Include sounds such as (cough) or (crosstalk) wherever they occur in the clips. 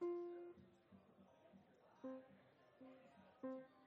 Thank you.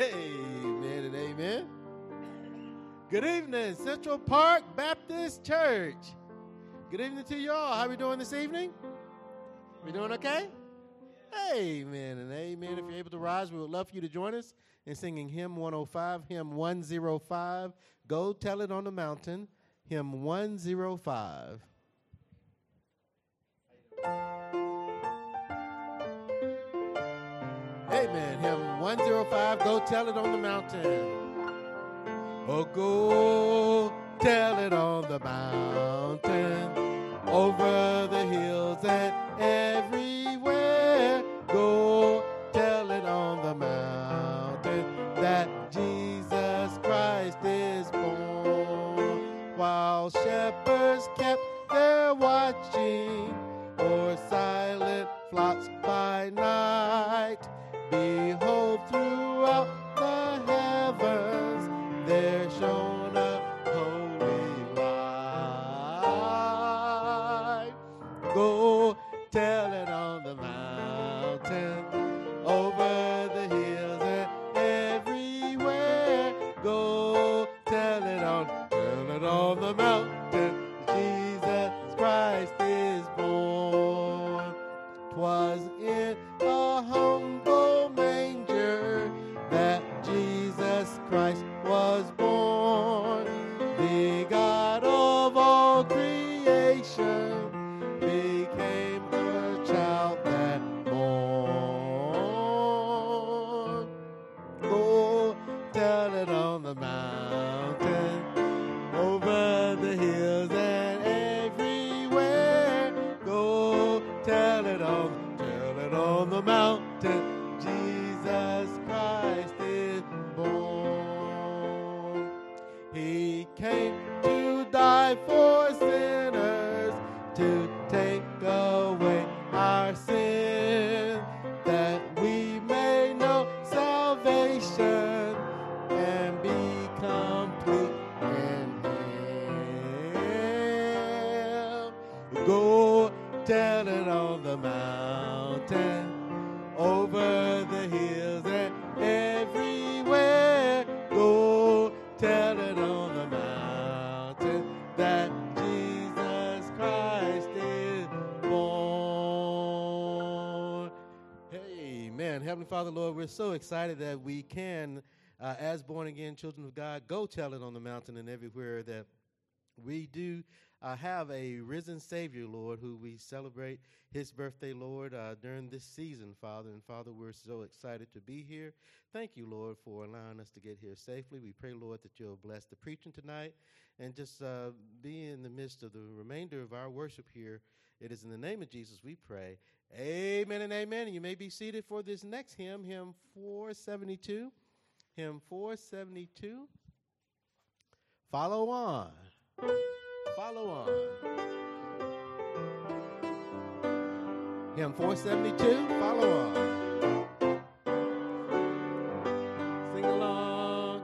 Amen and amen. Good evening, Central Park Baptist Church. Good evening to you all. How we doing this evening? We doing okay? Amen and amen. If you're able to rise, we would love for you to join us in singing hymn 105, hymn 105. Go tell it on the mountain, hymn 105. 105, go tell it on the mountain. Oh, go tell it on the mountain, over the hills and everywhere. Go tell it on the mountain that Jesus Christ is born. While shepherds kept their watching o'er silent flocks by night, behold, throughout for sinners, to Father, Lord, we're so excited that we can, uh, as born again children of God, go tell it on the mountain and everywhere that we do uh, have a risen Savior, Lord, who we celebrate his birthday, Lord, uh, during this season, Father. And Father, we're so excited to be here. Thank you, Lord, for allowing us to get here safely. We pray, Lord, that you'll bless the preaching tonight and just uh, be in the midst of the remainder of our worship here. It is in the name of Jesus we pray. Amen and amen. And you may be seated for this next hymn, hymn 472. Hymn 472. Follow on. Follow on. Hymn 472. Follow on. Sing along.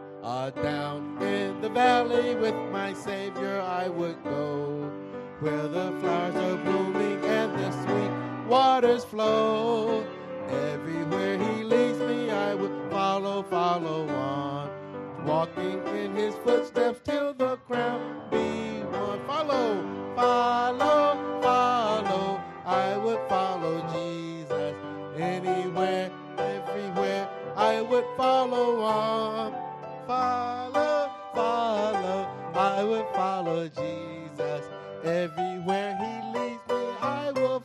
Down in the valley with my Savior I would go, where the flowers are blooming and the sweet waters flow. Everywhere He leads me, I would follow, follow on, walking in His footsteps till the crown be won. Follow, follow, follow. I would follow Jesus anywhere, everywhere. I would follow on, follow, follow. I would follow Jesus everywhere He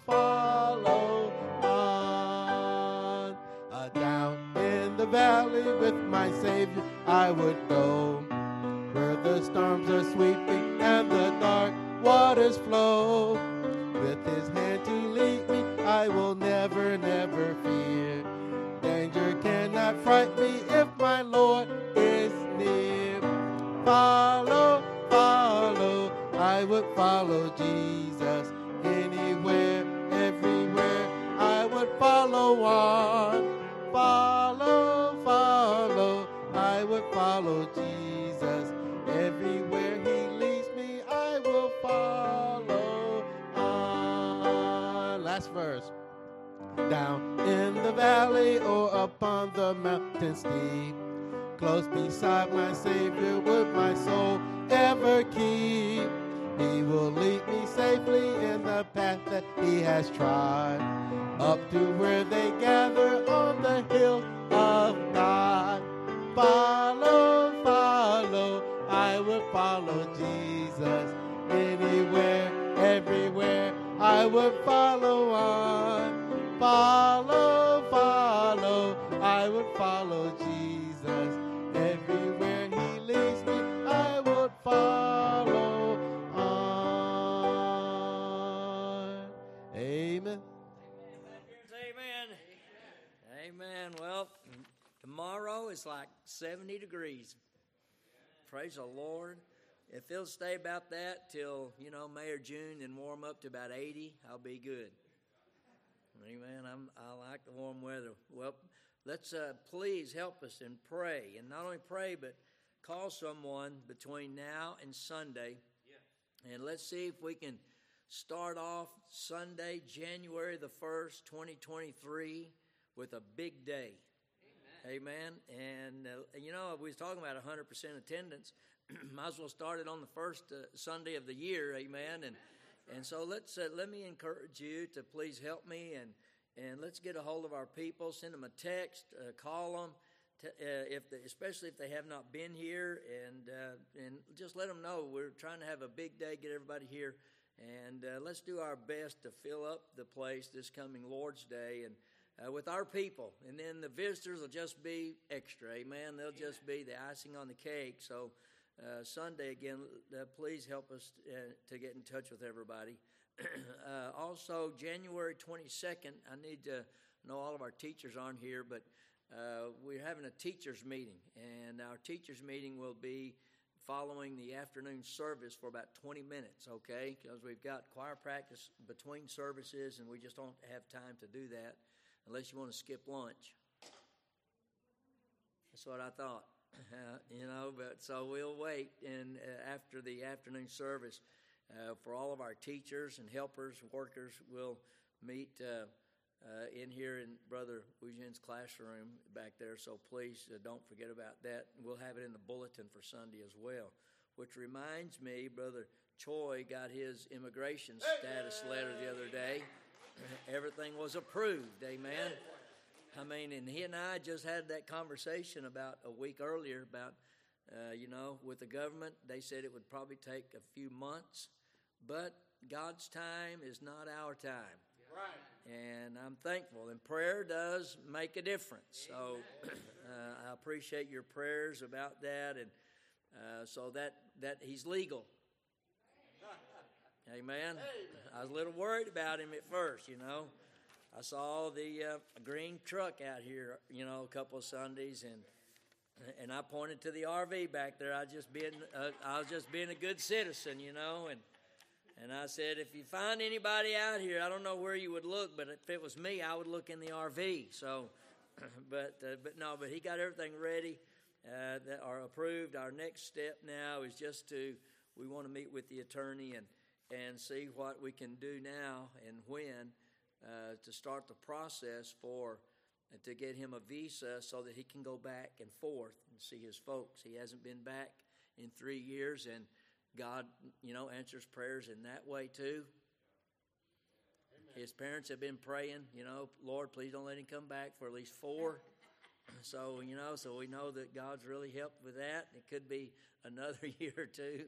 follow on. Uh, down in the valley with my Savior, I would go where the storms are sweeping and the dark waters flow. Praise the Lord. If it'll stay about that till, you know, May or June and warm up to about 80, I'll be good. Amen. I'm, I like the warm weather. Well, let's uh, please help us and pray. And not only pray, but call someone between now and Sunday. And let's see if we can start off Sunday, January the 1st, 2023, with a big day. Amen. And, uh, you know, we was talking about 100% attendance. (clears throat) Might as well start it on the first uh, Sunday of the year. Amen. And and so let's uh, let me encourage you to please help me and and let's get a hold of our people. Send them a text, uh, call them, to, uh, if they, especially if they have not been here, and uh, and just let them know we're trying to have a big day, get everybody here, and let's do our best to fill up the place this coming Lord's Day and. Uh, with our people, and then the visitors will just be extra. Amen. They'll just be the icing on the cake. So, uh, Sunday again, uh, please help us uh, to get in touch with everybody. (clears throat) Uh, also, January 22nd, I need to know all of our teachers aren't here, but uh, we're having a teachers meeting, and our teachers meeting will be following the afternoon service for about 20 minutes, okay? Because we've got choir practice between services, and we just don't have time to do that unless you want to skip lunch. That's what I thought. Uh, (laughs) you know, but so we'll wait and uh, after the afternoon service uh, for all of our teachers and helpers and workers, we'll meet uh, uh, in here in Brother Eugene's classroom back there. So please uh, don't forget about that. We'll have it in the bulletin for Sunday as well. Which reminds me, Brother Choi got his immigration status letter the other day. Everything was approved. Amen. I mean, and he and I just had that conversation about a week earlier about, uh, you know, with the government. They said it would probably take a few months, but God's time is not our time. Right. And I'm thankful, and prayer does make a difference. So (clears throat) uh, I appreciate your prayers about that, and uh, so that that he's legal. Amen. I was a little worried about him at first, you know. I saw the uh, green truck out here, you know, a couple of Sundays, and and I pointed to the RV back there. I just being, uh, I was just being a good citizen, you know, and and I said, if you find anybody out here, I don't know where you would look, but if it was me, I would look in the RV. So, (clears throat) but uh, but no, but he got everything ready, uh, that are approved. Our next step now is just to we want to meet with the attorney and and see what we can do now and when uh, to start the process for uh, to get him a visa so that he can go back and forth and see his folks. He hasn't been back in three years, and God, you know, answers prayers in that way too. His parents have been praying, you know, Lord, please don't let him come back for at least four. (laughs) So, you know, so we know that God's really helped with that. It could be another (laughs) year or two,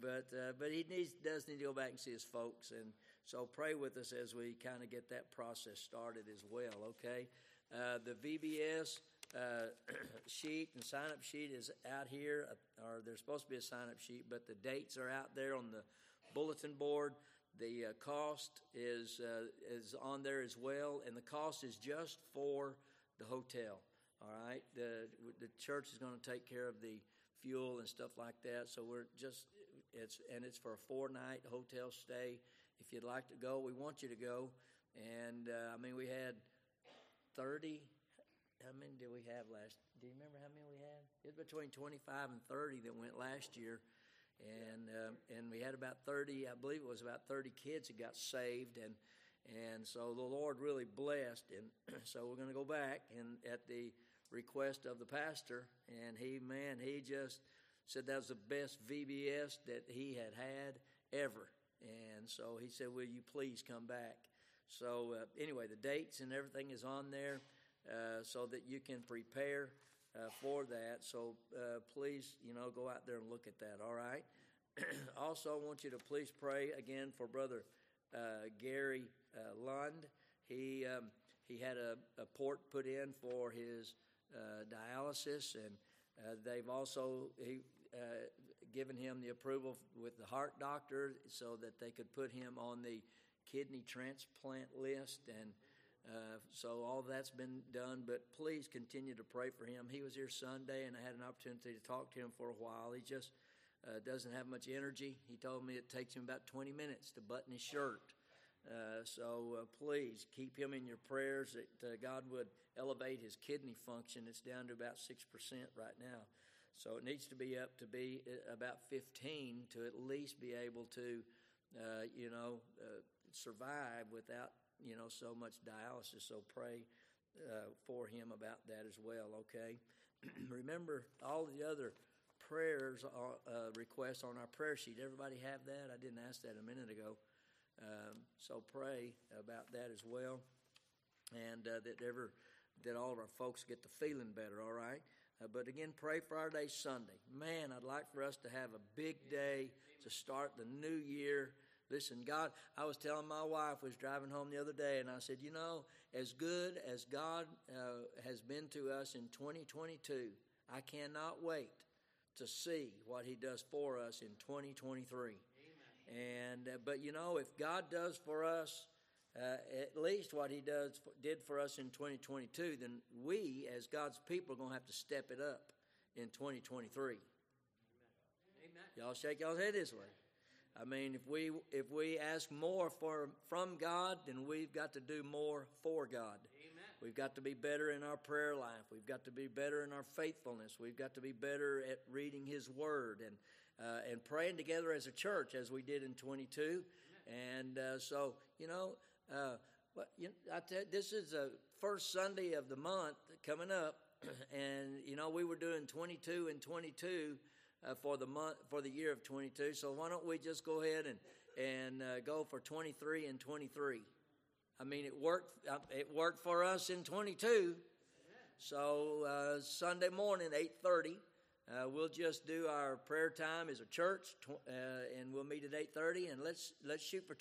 but uh, but he needs does need to go back and see his folks, and so pray with us as we kind of get that process started as well. Okay, uh, the VBS uh, (clears throat) sheet and sign up sheet is out here, uh, or there's supposed to be a sign up sheet, but the dates are out there on the bulletin board. The uh, cost is uh, is on there as well, and the cost is just for the hotel. All right, the the church is going to take care of the fuel and stuff like that. So we're just it's and it's for a four night hotel stay. If you'd like to go, we want you to go. And uh, I mean, we had thirty. How many did we have last? Do you remember how many we had? It was between twenty five and thirty that went last year and uh, and we had about 30 i believe it was about 30 kids that got saved and and so the lord really blessed and (clears throat) so we're going to go back and at the request of the pastor and he man he just said that was the best vbs that he had had ever and so he said will you please come back so uh, anyway the dates and everything is on there uh, so that you can prepare uh, for that. So uh, please, you know, go out there and look at that. All right. (clears throat) also, I want you to please pray again for Brother uh, Gary uh, Lund. He um, he had a, a, port put in for his dialysis, and they've also he, given him the approval with the heart doctor so that they could put him on the kidney transplant list and uh, so all that's been done, but please continue to pray for him. He was here Sunday, and I had an opportunity to talk to him for a while. He just uh, doesn't have much energy. He told me it takes him about 20 minutes to button his shirt. Uh, so uh, please keep him in your prayers that uh, God would elevate his kidney function. It's down to about 6% right now. So it needs to be up to be about 15 to at least be able to, you know, survive without you know, so much dialysis. So pray uh, for him about that as well, okay? (clears throat) Remember all the other prayers, uh, uh, requests on our prayer sheet. Everybody have that? I didn't ask that a minute ago. Um, so pray about that as well, and uh, that ever that all of our folks get the feeling better. All right. Uh, but again, pray for our day Sunday. Man, I'd like for us to have a big day to start the new year Listen, God, I was telling my wife, was driving home the other day, and I said, you know, as good as God uh, has been to us in 2022, I cannot wait to see what He does for us in 2023. Amen. And uh, but you know, if God does for us uh, at least what He does did for us in 2022, then we, as God's people, are going to have to step it up in 2023. Amen. Y'all shake y'all's head this way. I mean, if we if we ask more for from God, then we've got to do more for God. Amen. We've got to be better in our prayer life. We've got to be better in our faithfulness. We've got to be better at reading His Word and uh, and praying together as a church, as we did in 22. Amen. And uh, so, you know, uh, well, you I tell this is the first Sunday of the month coming up, (clears throat) and you know, we were doing 22 and 22 uh, for the month for the year of 22. So why don't we just go ahead and and uh, go for 23 and 23? I mean, it worked. Uh, it worked for us in 22. So uh, Sunday morning, 8:30. Uh, we'll just do our prayer time as a church, tw- uh, and we'll meet at 8:30. And let's let's shoot for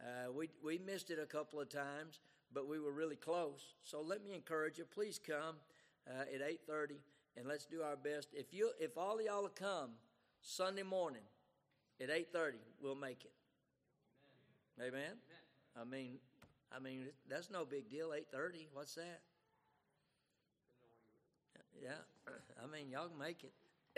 23. we we missed it a couple of times, but we were really close. So let me encourage you. Please come at 8:30 and let's do our best. If you, if all y'all come Sunday morning at eight thirty, we'll make it. Amen. Amen. Amen. I mean, I mean that's no big deal. Eight thirty. What's that? Yeah, (clears throat) I mean y'all can make it.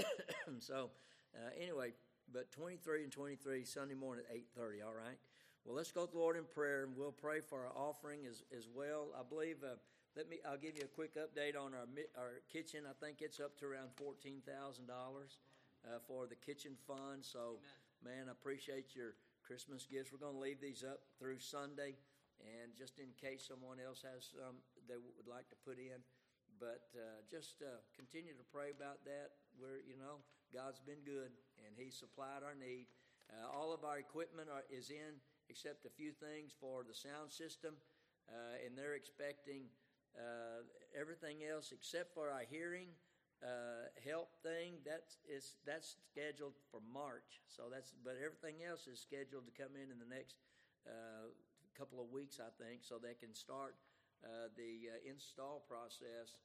(clears throat) so uh, anyway, but twenty three and twenty three Sunday morning at eight thirty. All right. Well, let's go to the Lord in prayer, and we'll pray for our offering as as well. I believe. Uh, let me. I'll give you a quick update on our our kitchen. I think it's up to around fourteen thousand dollars uh, for the kitchen fund. So, man, I appreciate your Christmas gifts. We're going to leave these up through Sunday, and just in case someone else has some they would like to put in. But uh, just uh, continue to pray about that. Where you know God's been good and He supplied our need. Uh, all of our equipment are, is in, except a few things for the sound system, uh, and they're expecting uh, everything else except for our hearing uh, help thing. That's is that's scheduled for March. So that's but everything else is scheduled to come in in the next uh, couple of weeks, I think, so they can start uh, the install process.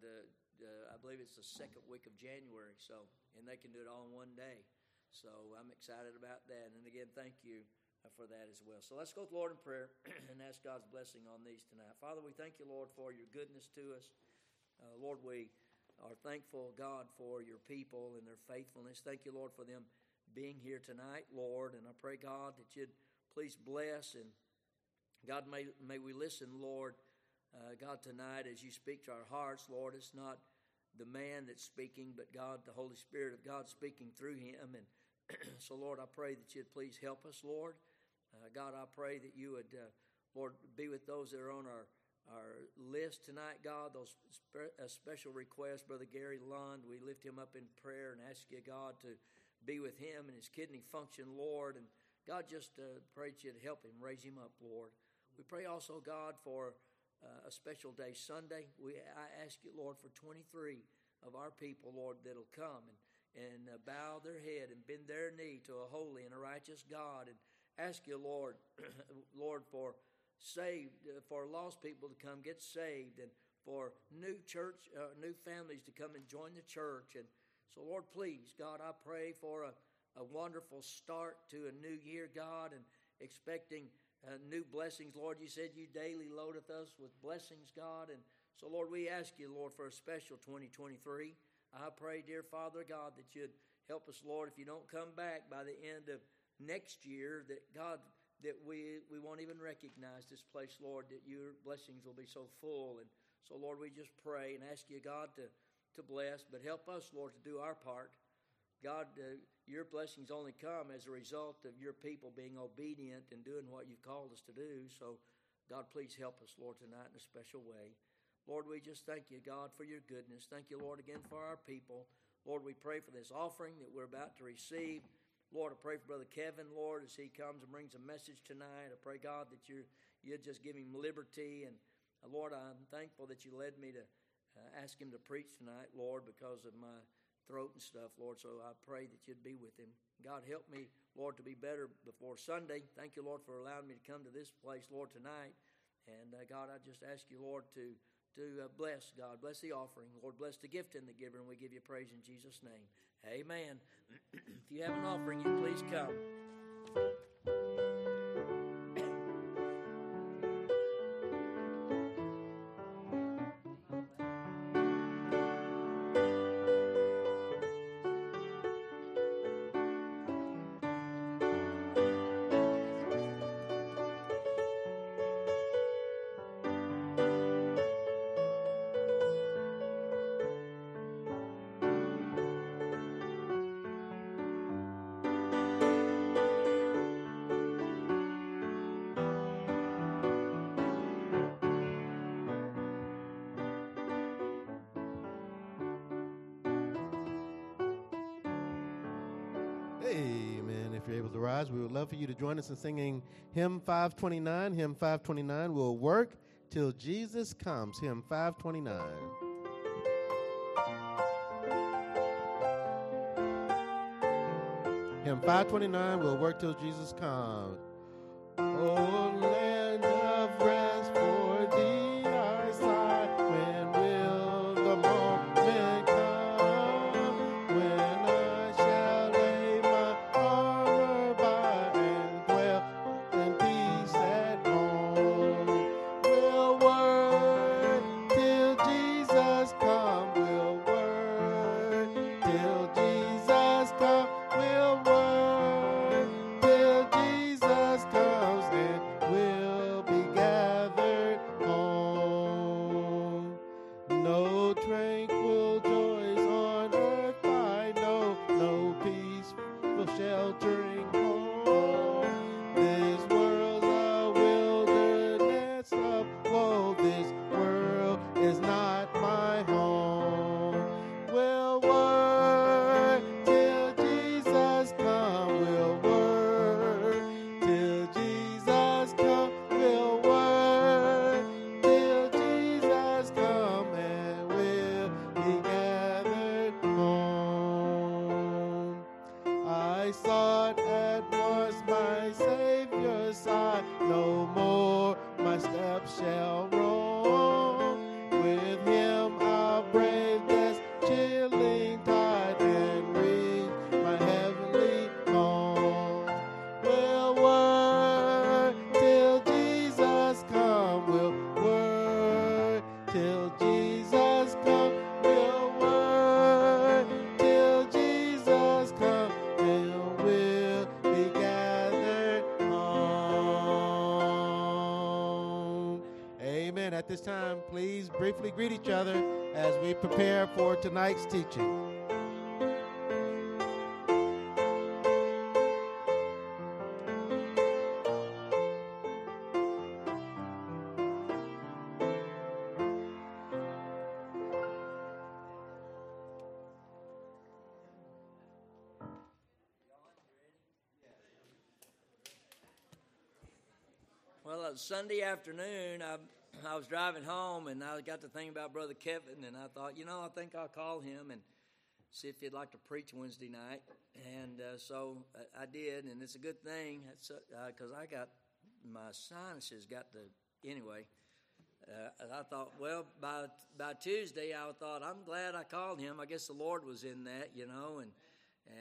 the I believe it's the second week of January. So and they can do it all in one day. So I'm excited about that. And again, thank you uh, for that as well. So let's go to the Lord in prayer (clears throat) and ask God's blessing on these tonight. Father, we thank you, Lord, for your goodness to us. Uh, Lord, we are thankful, God, for your people and their faithfulness. Thank you, Lord, for them being here tonight, Lord. And I pray, God, that you'd please bless and God, may, may we listen, Lord, uh, God, tonight as you speak to our hearts, Lord. It's not the man that's speaking, but God, the Holy Spirit of God speaking through him. And (clears throat) so, Lord, I pray that you'd please help us, Lord. Uh, God, I pray that you would, uh, Lord, be with those that are on our, our list tonight, God, those spe- uh, special requests. Brother Gary Lund, we lift him up in prayer and ask you, God, to be with him and his kidney function, Lord. And God, just uh, pray that you'd help him, raise him up, Lord. We pray also, God, for uh, a special day Sunday. We, I ask you, Lord, for 23 of our people, Lord, that'll come and and bow their head and bend their knee to a holy and a righteous God and ask you, Lord, (clears throat) Lord, for saved, uh, for lost people to come get saved and for new church, uh, new families to come and join the church. And so, Lord, please, God, I pray for a, a wonderful start to a new year, God, and expecting uh, new blessings. Lord, you said you daily loadeth us with blessings, God. And so, Lord, we ask you, Lord, for a special 2023. I pray, dear Father God, that you'd help us, Lord, if you don't come back by the end of next year, that God, that we, we won't even recognize this place, Lord, that your blessings will be so full. And so, Lord, we just pray and ask you, God, to, to bless, but help us, Lord, to do our part. God, uh, your blessings only come as a result of your people being obedient and doing what you've called us to do. So, God, please help us, Lord, tonight in a special way. Lord, we just thank you, God, for your goodness. Thank you, Lord, again for our people. Lord, we pray for this offering that we're about to receive. Lord, I pray for Brother Kevin, Lord, as he comes and brings a message tonight. I pray, God, that you're, you just give him liberty. And uh, Lord, I'm thankful that you led me to uh, ask him to preach tonight, Lord, because of my throat and stuff, Lord. So I pray that you'd be with him. God, help me, Lord, to be better before Sunday. Thank you, Lord, for allowing me to come to this place, Lord, tonight. And uh, God, I just ask you, Lord, to to uh, bless God. Bless the offering. Lord, bless the gift and the giver, and we give you praise in Jesus' name. Amen. (clears throat) if you have an offering, you please come. You're able to rise, we would love for you to join us in singing hymn 529. Hymn 529 will work till Jesus comes. Hymn 529. Hymn 529 will work till Jesus comes. Oh, briefly greet each other as we prepare for tonight's teaching. Well, Sunday afternoon, I, I was driving home and I got to thinking about Brother Kevin, and I thought, you know, I think I'll call him and see if he'd like to preach Wednesday night. And uh, so I, I did, and it's a good thing because I got my sinuses got the anyway. Uh, I thought, well, by by Tuesday, I thought I'm glad I called him. I guess the Lord was in that, you know, and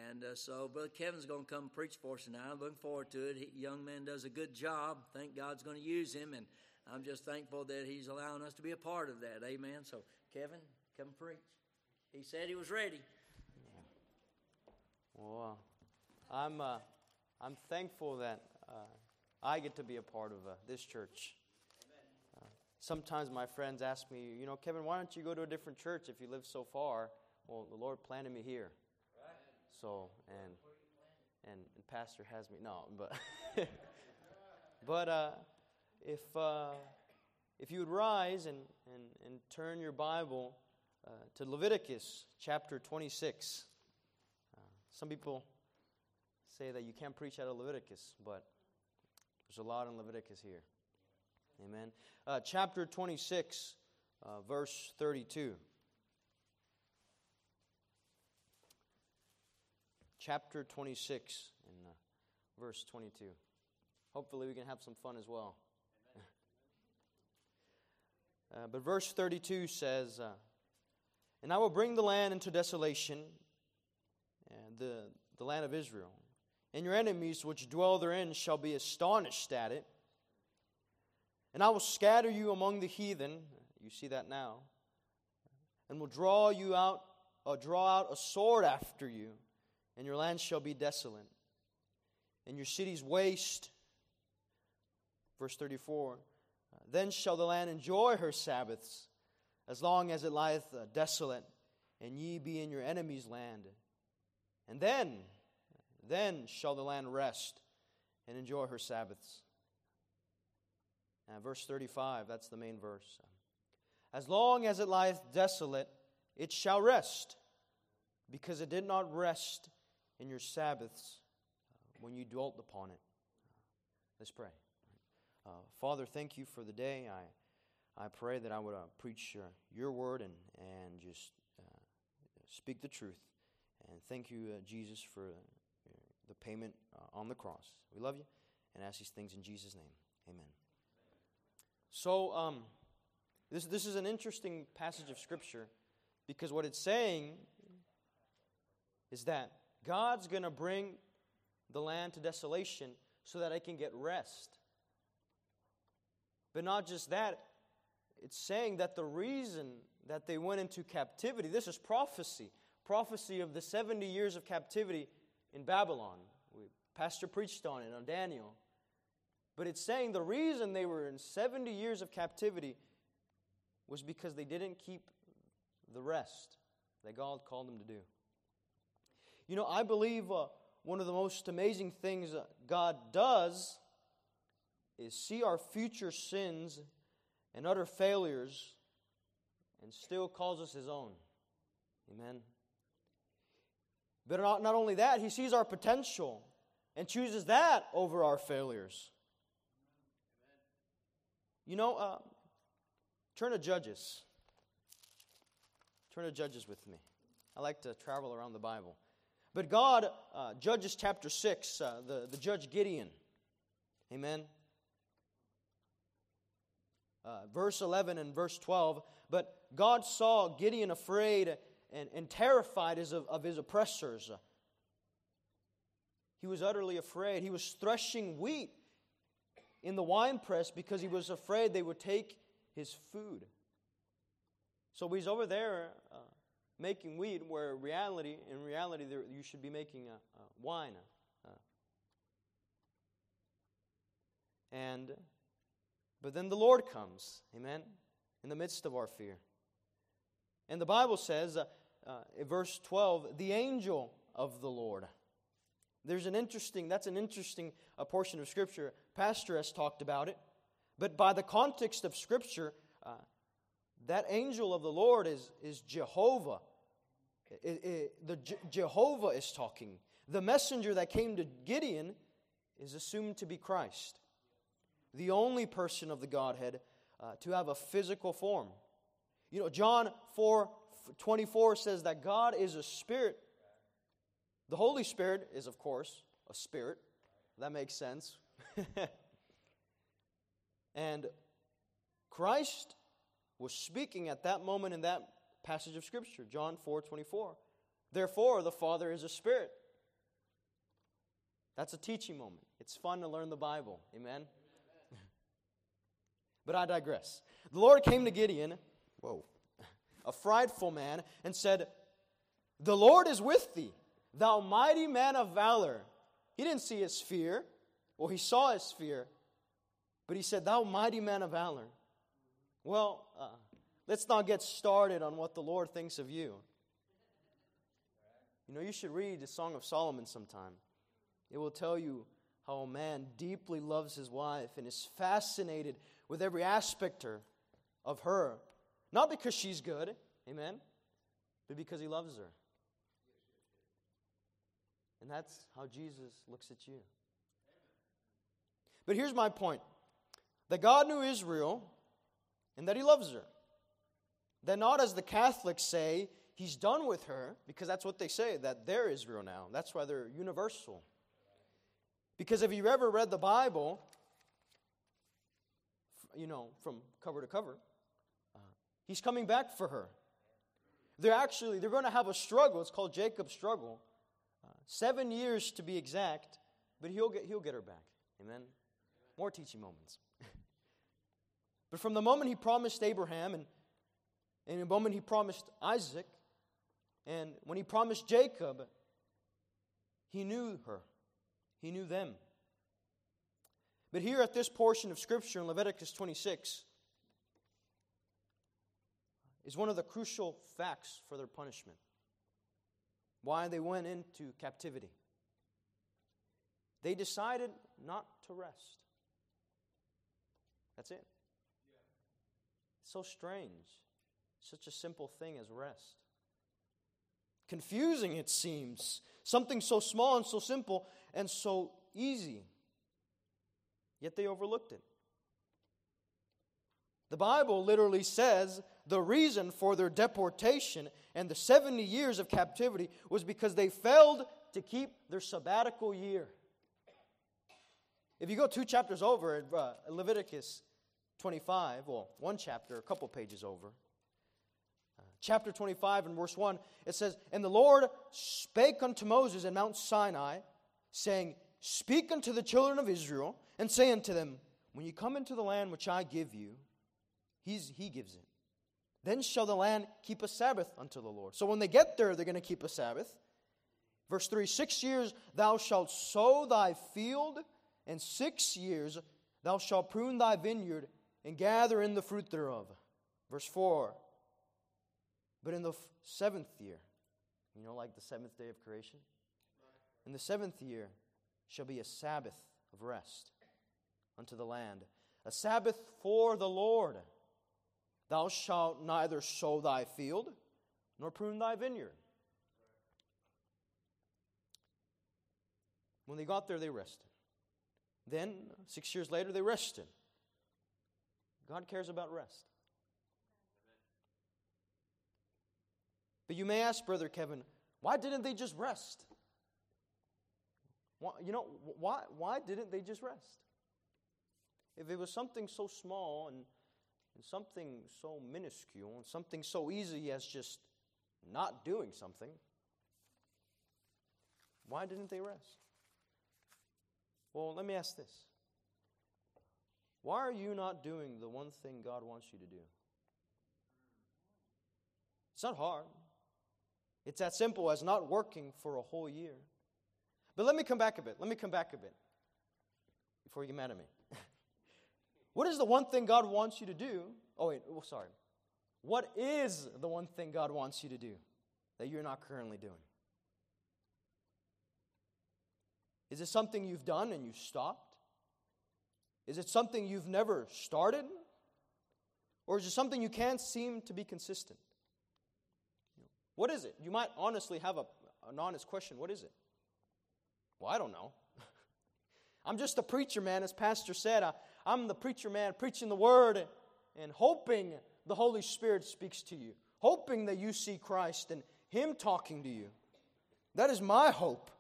and uh, so Brother Kevin's going to come preach for us tonight. I'm looking forward to it. He, young man does a good job. Thank God's going to use him, and I'm just thankful that he's allowing us to be a part of that. Amen. So Kevin, come preach. He said he was ready. Well, I'm uh, I'm thankful that uh, I get to be a part of uh, this church. Uh, sometimes my friends ask me, you know, Kevin, why don't you go to a different church if you live so far? Well, the Lord planted me here. So and and, and pastor has me no, but (laughs) but uh, if uh, if you would rise and, and, and turn your Bible uh, to Leviticus chapter 26. Uh, some people say that you can't preach out of Leviticus, but there's a lot in Leviticus here. Amen. Uh, chapter 26, uh, verse 32. chapter 26 and uh, verse 22. Hopefully, we can have some fun as well. Uh, but verse 32 says, uh, And I will bring the land into desolation, and the, the land of Israel, and your enemies which dwell therein shall be astonished at it. And I will scatter you among the heathen. You see that now. And will draw you out, uh, draw out a sword after you and your land shall be desolate, and your cities waste. Verse 34 Then shall the land enjoy her Sabbaths, as long as it lieth uh, desolate, and ye be in your enemy's land. And then, then shall the land rest and enjoy her Sabbaths. And verse 35, that's the main verse. As long as it lieth desolate, it shall rest, because it did not rest in your Sabbaths uh, when you dwelt upon it. Let's pray. Uh, Father, thank you for the day. I, I pray that I would uh, preach uh, your word and, and just uh, speak the truth. And thank you, uh, Jesus, for the payment on the cross. We love you and ask these things in Jesus' name. Amen. So, um, this, this is an interesting passage of Scripture because what it's saying is that God's going to bring the land to desolation so that I can get rest. But not just that, it's saying that the reason that they went into captivity, this is prophecy, prophecy of the 70 years of captivity in Babylon. We, Pastor preached on it, on Daniel. But it's saying the reason they were in 70 years of captivity was because they didn't keep the rest that God called them to do. You know, I believe uh, one of the most amazing things God does is see our future sins and utter failures and still calls us His own. Amen. But not, not only that, He sees our potential and chooses that over our failures. You know, uh, turn to Judges. Turn to Judges with me. I like to travel around the Bible. But God, uh, Judges chapter 6, uh, the, the judge Gideon, amen. Uh, verse 11 and verse 12. But God saw Gideon afraid and, and terrified as of, of his oppressors. He was utterly afraid. He was threshing wheat in the winepress because he was afraid they would take his food. So he's over there uh, making wheat, where reality, in reality, there, you should be making a, a wine. Uh, and, but then the Lord comes, amen, in the midst of our fear. And the Bible says, uh, uh, verse 12, the angel of the Lord. There's an interesting, that's an interesting uh, portion of Scripture. Pastor has talked about it. But by the context of Scripture, uh, that angel of the Lord is, is Jehovah. It, it, the Je- Jehovah is talking. The messenger that came to Gideon is assumed to be Christ, the only person of the Godhead uh, to have a physical form. You know, John 4 24 says that God is a spirit. The Holy Spirit is, of course, a spirit. That makes sense. (laughs) and Christ was speaking at that moment in that passage of Scripture, John 4 24. Therefore, the Father is a spirit. That's a teaching moment. It's fun to learn the Bible. Amen? But I digress. The Lord came to Gideon, whoa, a frightful man, and said, The Lord is with thee, thou mighty man of valor. He didn't see his fear. Well, he saw his fear, but he said, Thou mighty man of valor. Well, uh, let's not get started on what the Lord thinks of you. You know, you should read the Song of Solomon sometime. It will tell you how a man deeply loves his wife and is fascinated with every aspect of her not because she's good, amen, but because he loves her. And that's how Jesus looks at you. But here's my point that God knew Israel and that he loves her. That not as the Catholics say, he's done with her, because that's what they say, that they're Israel now. That's why they're universal. Because if you've ever read the Bible, you know, from cover to cover, He's coming back for her. They're actually, they're going to have a struggle. It's called Jacob's struggle. Uh, seven years to be exact, but he'll get, he'll get her back. Amen? More teaching moments. (laughs) but from the moment he promised Abraham and, and the moment he promised Isaac, and when he promised Jacob, he knew her. He knew them. But here at this portion of Scripture in Leviticus 26, is one of the crucial facts for their punishment. Why they went into captivity. They decided not to rest. That's it. It's so strange. Such a simple thing as rest. Confusing, it seems. Something so small and so simple and so easy. Yet they overlooked it. The Bible literally says the reason for their deportation and the 70 years of captivity was because they failed to keep their sabbatical year. If you go two chapters over uh, Leviticus 25, well, one chapter, a couple pages over, uh, chapter 25 and verse 1, it says, And the Lord spake unto Moses in Mount Sinai, saying, Speak unto the children of Israel, and saying to them, When you come into the land which I give you, he's, He gives it. Then shall the land keep a Sabbath unto the Lord. So when they get there, they're going to keep a Sabbath. Verse 3 Six years thou shalt sow thy field, and six years thou shalt prune thy vineyard, and gather in the fruit thereof. Verse 4 But in the seventh year, you know, like the seventh day of creation, in the seventh year shall be a Sabbath of rest unto the land, a Sabbath for the Lord. Thou shalt neither sow thy field nor prune thy vineyard. When they got there, they rested. Then, six years later, they rested. God cares about rest. But you may ask, Brother Kevin, why didn't they just rest? Why, you know, why, why didn't they just rest? If it was something so small and, and something so minuscule and something so easy as just not doing something, why didn't they rest? Well, let me ask this. Why are you not doing the one thing God wants you to do? It's not hard. It's that simple as not working for a whole year. But let me come back a bit. Let me come back a bit before you get mad at me. What is the one thing God wants you to do? Oh, wait, oh, sorry. What is the one thing God wants you to do that you're not currently doing? Is it something you've done and you stopped? Is it something you've never started? Or is it something you can't seem to be consistent? What is it? You might honestly have a, an honest question. What is it? Well, I don't know. (laughs) I'm just a preacher man, as Pastor said. I, I'm the preacher man preaching the word and hoping the Holy Spirit speaks to you, hoping that you see Christ and Him talking to you. That is my hope.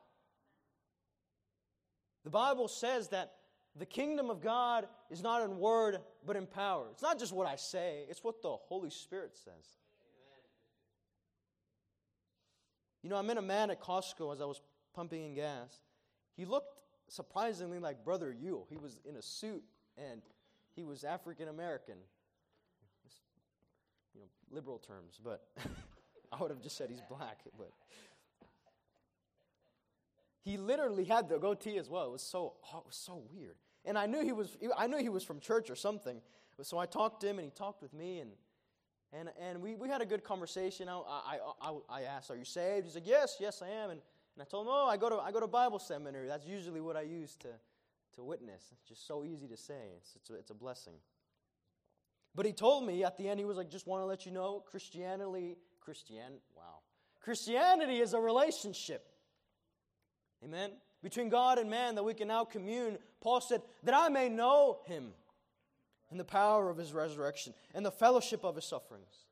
The Bible says that the kingdom of God is not in word, but in power. It's not just what I say, it's what the Holy Spirit says. You know, I met a man at Costco as I was pumping in gas. He looked surprisingly like Brother Yule. He was in a suit and he was African American. You know, liberal terms, but (laughs) I would have just said he's black. But he literally had the goatee as well. It was so oh, it was so weird. And I knew he was I knew he was from church or something. So I talked to him and he talked with me and and, and we, we had a good conversation. I, I, I, I asked, Are you saved? He said, Yes, yes, I am. And, and I told him, Oh, I go, to, I go to Bible seminary. That's usually what I use to, to witness. It's just so easy to say. It's, it's, a, it's a blessing. But he told me at the end, he was like, Just want to let you know, Christianity, Christian, wow. Christianity is a relationship. Amen? Between God and man that we can now commune. Paul said, That I may know him and the power of his resurrection and the fellowship of his sufferings.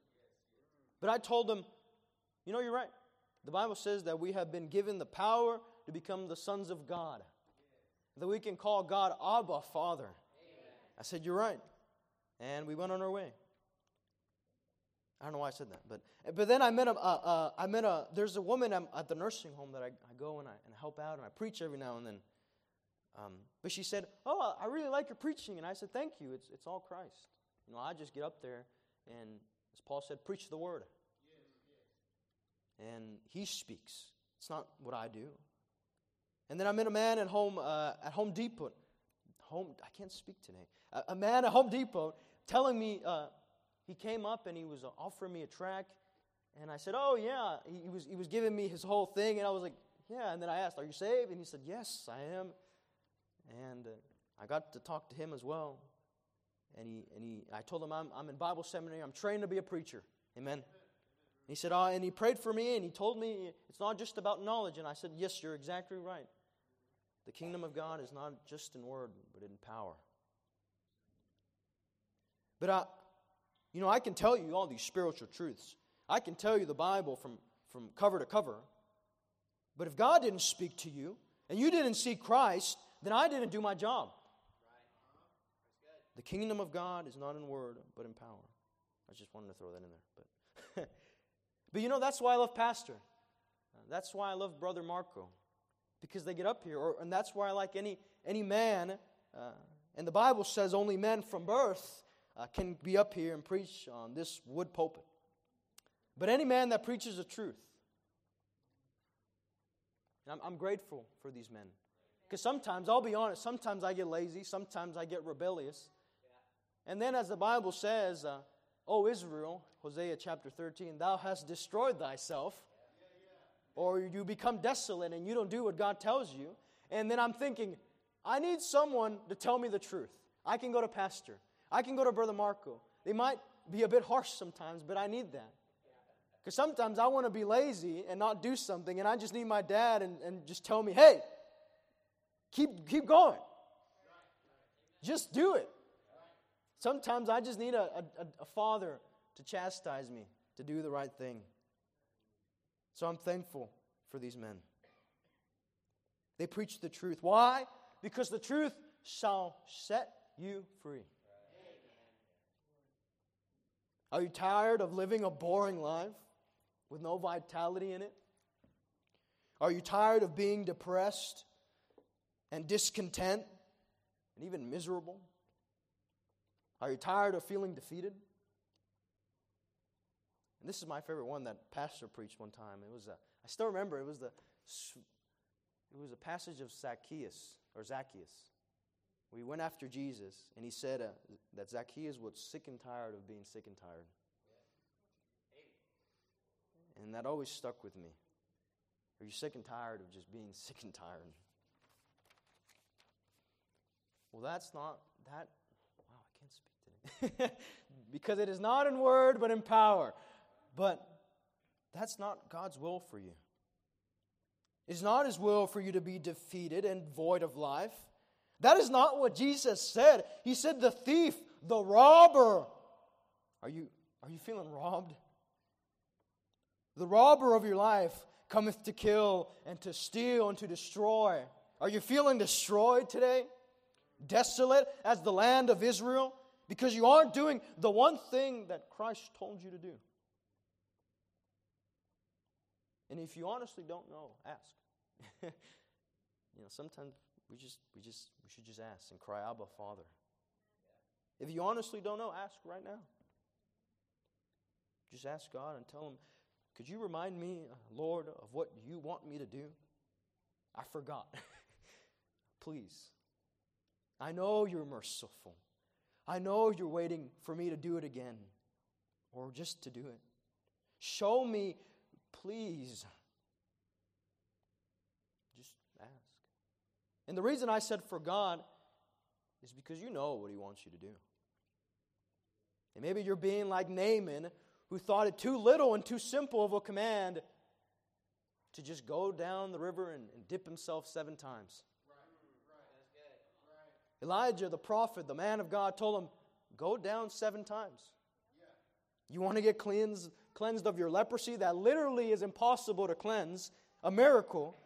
But I told him, You know, you're right. The Bible says that we have been given the power to become the sons of God, that we can call God Abba, Father. I said, You're right. And we went on our way. I don't know why I said that, but but then I met a uh, uh, I met a there's a woman at the nursing home that I, I go and I, and help out and I preach every now and then. Um, but she said, Oh, I really like your preaching. And I said, Thank you. It's, it's all Christ. You know, I just get up there and, as Paul said, preach the word. And he speaks. It's not what I do. And then I met a man at home, uh, at Home Depot. Home, I can't speak today. A, a man at Home Depot telling me, uh, he came up and he was uh, offering me a track. And I said, Oh, yeah. He, he, was, he was giving me his whole thing. And I was like, Yeah. And then I asked, Are you saved? And he said, Yes, I am. And uh, I got to talk to him as well. And, he, and he, I told him, I'm, I'm in Bible seminary. I'm trained to be a preacher. Amen. He said, oh, and he prayed for me and he told me it's not just about knowledge. And I said, Yes, you're exactly right. The kingdom of God is not just in word, but in power. But I, you know, I can tell you all these spiritual truths. I can tell you the Bible from, from cover to cover. But if God didn't speak to you and you didn't see Christ, then I didn't do my job. The kingdom of God is not in word, but in power. I just wanted to throw that in there. But, (laughs) but you know, that's why I love Pastor. That's why I love Brother Marco. Because they get up here. Or, and that's why I like any, any man. Uh, and the Bible says only men from birth uh, can be up here and preach on this wood pulpit. But any man that preaches the truth. I'm, I'm grateful for these men. Because sometimes, I'll be honest, sometimes I get lazy, sometimes I get rebellious. And then, as the Bible says, uh, O Israel, Hosea chapter 13, thou hast destroyed thyself, or you become desolate and you don't do what God tells you. And then I'm thinking, I need someone to tell me the truth. I can go to Pastor, I can go to Brother Marco. They might be a bit harsh sometimes, but I need that. Because sometimes I want to be lazy and not do something, and I just need my dad and, and just tell me, hey, Keep, keep going. Just do it. Sometimes I just need a, a, a father to chastise me to do the right thing. So I'm thankful for these men. They preach the truth. Why? Because the truth shall set you free. Are you tired of living a boring life with no vitality in it? Are you tired of being depressed and discontent and even miserable? Are you tired of feeling defeated? And this is my favorite one that pastor preached one time. It was a, I still remember it was the it was a passage of Zacchaeus or Zacchaeus. We went after Jesus, and he said uh, that Zacchaeus was sick and tired of being sick and tired. And that always stuck with me. Are you sick and tired of just being (laughs) sick and tired? Well, that's not that. Wow, I can't speak today. (laughs) because it is not in word, but in power. But that's not God's will for you. It's not His will for you to be defeated and void of life. That is not what Jesus said. He said, The thief, the robber. Are you, are you feeling robbed? The robber of your life cometh to kill and to steal and to destroy. Are you feeling destroyed today? Desolate as the land of Israel? Because you aren't doing the one thing that Christ told you to do. And if you honestly don't know, ask. (laughs) you know, sometimes we just we just we should just ask and cry, Abba, Father. If you honestly don't know, ask right now. Just ask God and tell Him, could you remind me, uh, Lord, of what you want me to do? I forgot. (laughs) Please. I know you're merciful. I know you're waiting for me to do it again or just to do it. Show me, please. Just ask. And the reason I said for God is because you know what He wants you to do. And maybe you're being like Naaman, who thought it too little and too simple of a command to just go down the river and, and dip himself seven times. Elijah, the prophet, the man of God, told him, Go down seven times. You want to get cleansed, cleansed of your leprosy that literally is impossible to cleanse, a miracle,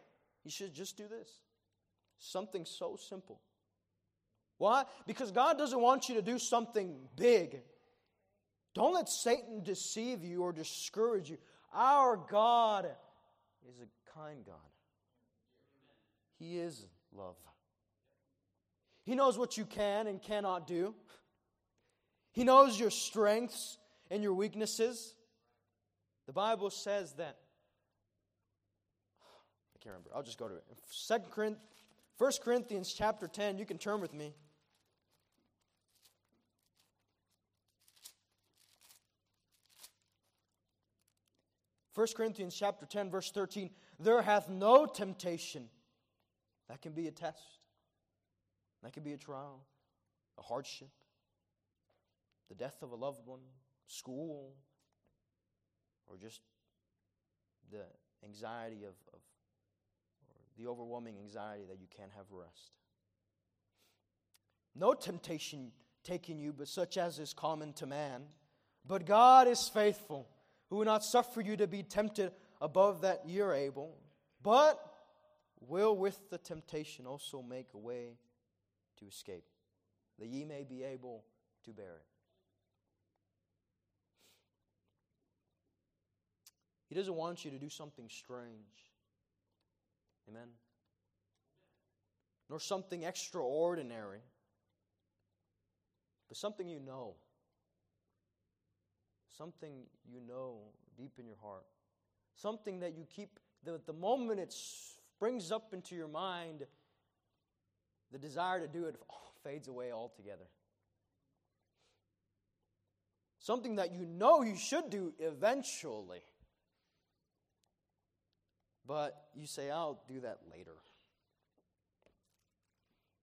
you should just do this. Something so simple. Why? Because God doesn't want you to do something big. Don't let Satan deceive you or discourage you. Our God is a kind God, He is love. He knows what you can and cannot do. He knows your strengths and your weaknesses. The Bible says that. I can't remember. I'll just go to it. Second Corinthians, 1 Corinthians chapter 10. You can turn with me. 1 Corinthians chapter 10 verse 13 there hath no temptation that can be a test that can be a trial a hardship the death of a loved one school or just the anxiety of, of the overwhelming anxiety that you can't have rest no temptation taking you but such as is common to man but God is faithful who will not suffer you to be tempted above that you're able, but will with the temptation also make a way to escape, that ye may be able to bear it. He doesn't want you to do something strange. Amen. Nor something extraordinary, but something you know something you know deep in your heart, something that you keep, the, the moment it springs up into your mind, the desire to do it (laughs) fades away altogether. Something that you know you should do eventually. But you say, I'll do that later.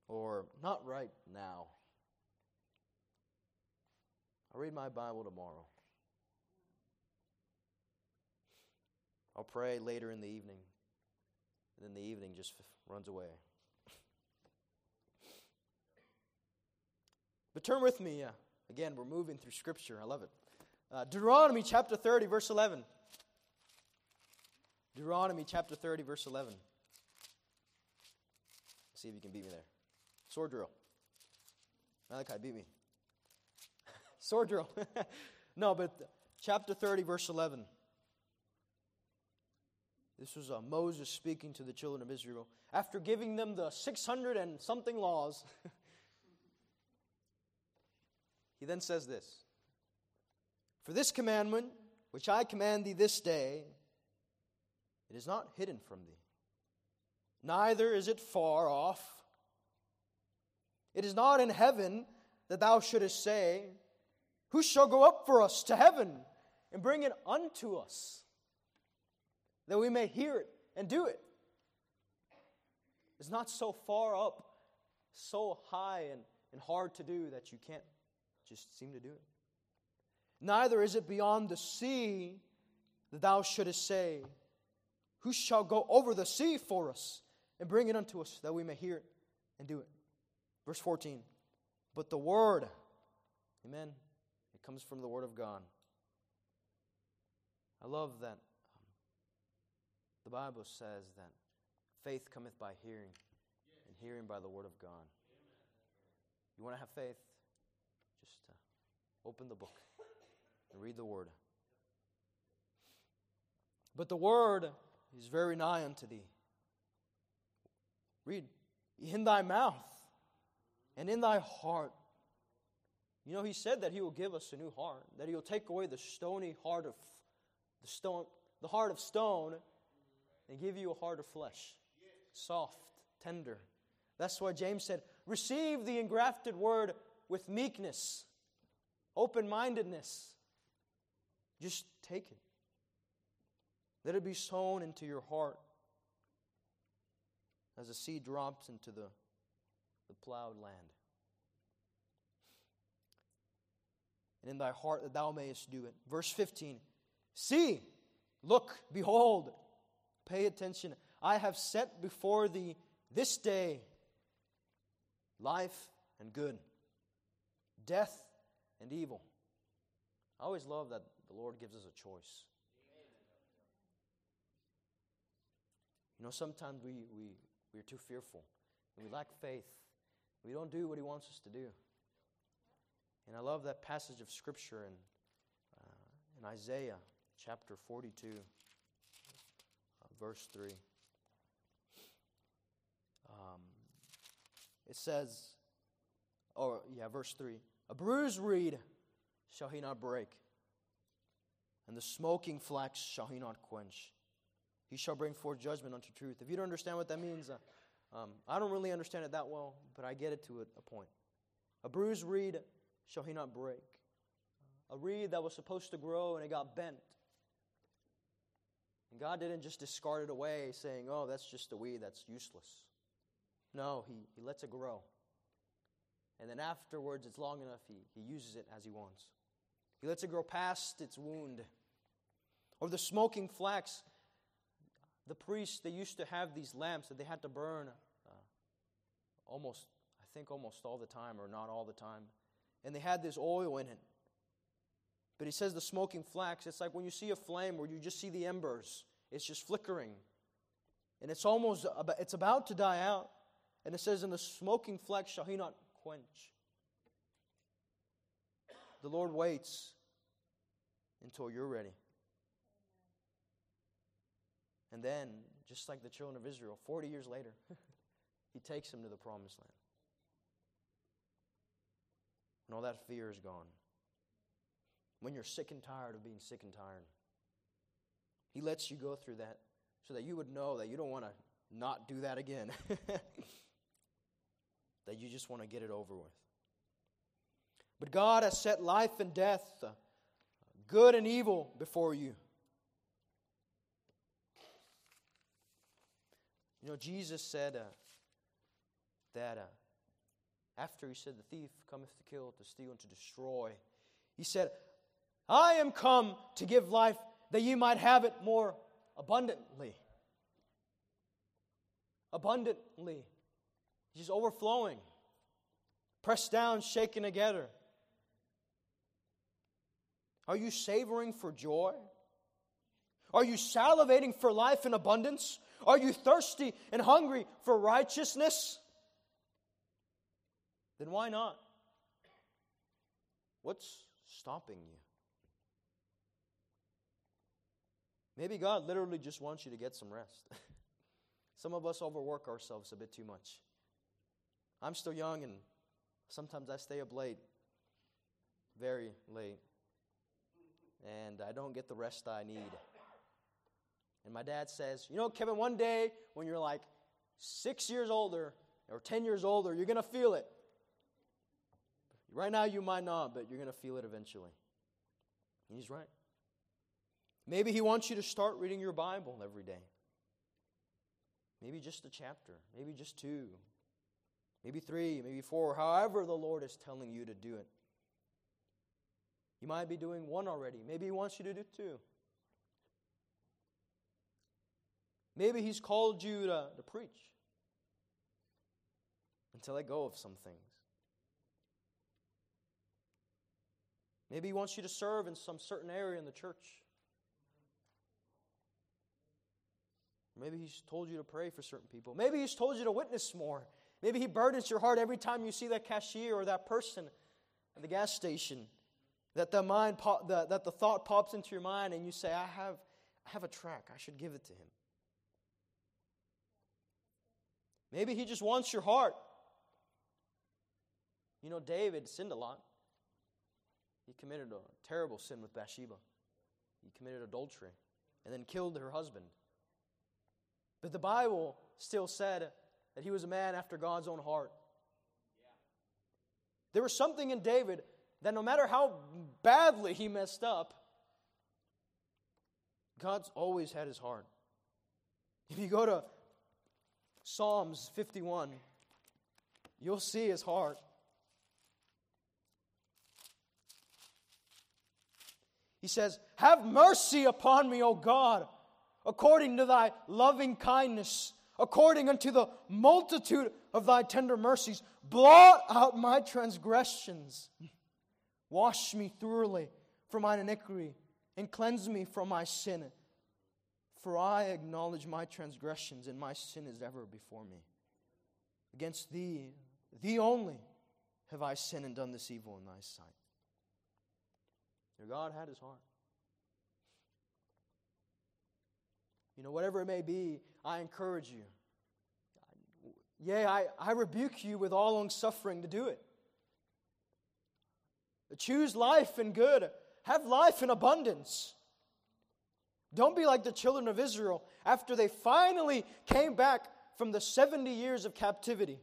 Or not right now. I'll read my Bible tomorrow. I'll pray later in the evening. And then the evening just runs away. (laughs) But turn with me. Uh, again, we're moving through Scripture. I love it. Uh, Deuteronomy chapter 30, verse 11. Deuteronomy chapter 30, verse 11. See if you can beat me there. Sword drill. Malachi beat me. (laughs) Sword drill. (laughs) no, but chapter 30, verse 11. This was uh, Moses speaking to the children of Israel. After giving them the 600 and something laws, (laughs) he then says this For this commandment, which I command thee this day, it is not hidden from thee, neither is it far off. It is not in heaven that thou shouldest say, Who shall go up for us to heaven and bring it unto us, that we may hear it and do it? It's not so far up, so high and, and hard to do that you can't just seem to do it. Neither is it beyond the sea that thou shouldest say, Who shall go over the sea for us and bring it unto us that we may hear it and do it? Verse 14. But the word, amen, it comes from the word of God. I love that um, the Bible says that faith cometh by hearing, and hearing by the word of God. You want to have faith? Just uh, open the book and read the word. But the word is very nigh unto thee. Read, in thy mouth and in thy heart. You know, he said that he will give us a new heart, that he will take away the stony heart of the stone, the heart of stone, and give you a heart of flesh, soft, tender. That's why James said, "Receive the engrafted word with meekness, open-mindedness. Just take it. Let it be sown into your heart as a seed drops into the the plowed land. And in thy heart that thou mayest do it. Verse 15 See, look, behold, pay attention. I have set before thee this day life and good, death and evil. I always love that the Lord gives us a choice. You know, sometimes we, we, we're too fearful and we lack faith we don't do what He wants us to do. And I love that passage of Scripture in, uh, in Isaiah chapter 42, uh, verse 3. Um, it says, or yeah, verse 3 A bruised reed shall he not break, and the smoking flax shall he not quench. He shall bring forth judgment unto truth. If you don't understand what that means, uh, um, I don't really understand it that well, but I get it to a, a point. A bruised reed shall he not break. A reed that was supposed to grow and it got bent. And God didn't just discard it away saying, oh, that's just a weed that's useless. No, he, he lets it grow. And then afterwards, it's long enough, he, he uses it as he wants. He lets it grow past its wound. Or the smoking flax, the priests, they used to have these lamps that they had to burn uh, almost, I think almost all the time, or not all the time. And they had this oil in it. But he says the smoking flax, it's like when you see a flame where you just see the embers, it's just flickering. And it's almost, it's about to die out. And it says, In the smoking flax shall he not quench. The Lord waits until you're ready. And then, just like the children of Israel, 40 years later, (laughs) he takes them to the promised land. And all that fear is gone. When you're sick and tired of being sick and tired, he lets you go through that so that you would know that you don't want to not do that again. (laughs) that you just want to get it over with. But God has set life and death, uh, good and evil before you. You know, Jesus said uh, that uh, after he said, The thief cometh to kill, to steal, and to destroy, he said, I am come to give life that ye might have it more abundantly. Abundantly. He's overflowing, pressed down, shaken together. Are you savoring for joy? Are you salivating for life in abundance? Are you thirsty and hungry for righteousness? then why not? What's stopping you? Maybe God literally just wants you to get some rest. (laughs) some of us overwork ourselves a bit too much. I'm still young and sometimes I stay up late, very late, and I don't get the rest I need. And my dad says, You know, Kevin, one day when you're like six years older or 10 years older, you're going to feel it. Right now, you might not, but you're going to feel it eventually. And he's right. Maybe he wants you to start reading your Bible every day. Maybe just a chapter, maybe just two, maybe three, maybe four, however the Lord is telling you to do it. You might be doing one already. Maybe he wants you to do two. Maybe He's called you to, to preach and to let go of some things. Maybe He wants you to serve in some certain area in the church. Maybe He's told you to pray for certain people. Maybe He's told you to witness more. Maybe He burdens your heart every time you see that cashier or that person at the gas station. That the mind, pop, the, that the thought pops into your mind, and you say, "I have, I have a track. I should give it to him." Maybe he just wants your heart. You know, David sinned a lot. He committed a terrible sin with Bathsheba. He committed adultery and then killed her husband. But the Bible still said that he was a man after God's own heart. There was something in David that no matter how badly he messed up, God's always had his heart. If you go to Psalms 51, you'll see his heart. He says, Have mercy upon me, O God, according to thy loving kindness, according unto the multitude of thy tender mercies. Blot out my transgressions. Wash me thoroughly from mine iniquity, and cleanse me from my sin. For I acknowledge my transgressions, and my sin is ever before me. Against thee, thee only, have I sinned and done this evil in thy sight. Your God had his heart. You know, whatever it may be, I encourage you. Yea, I, I rebuke you with all long suffering to do it. Choose life and good. Have life in abundance. Don't be like the children of Israel after they finally came back from the 70 years of captivity.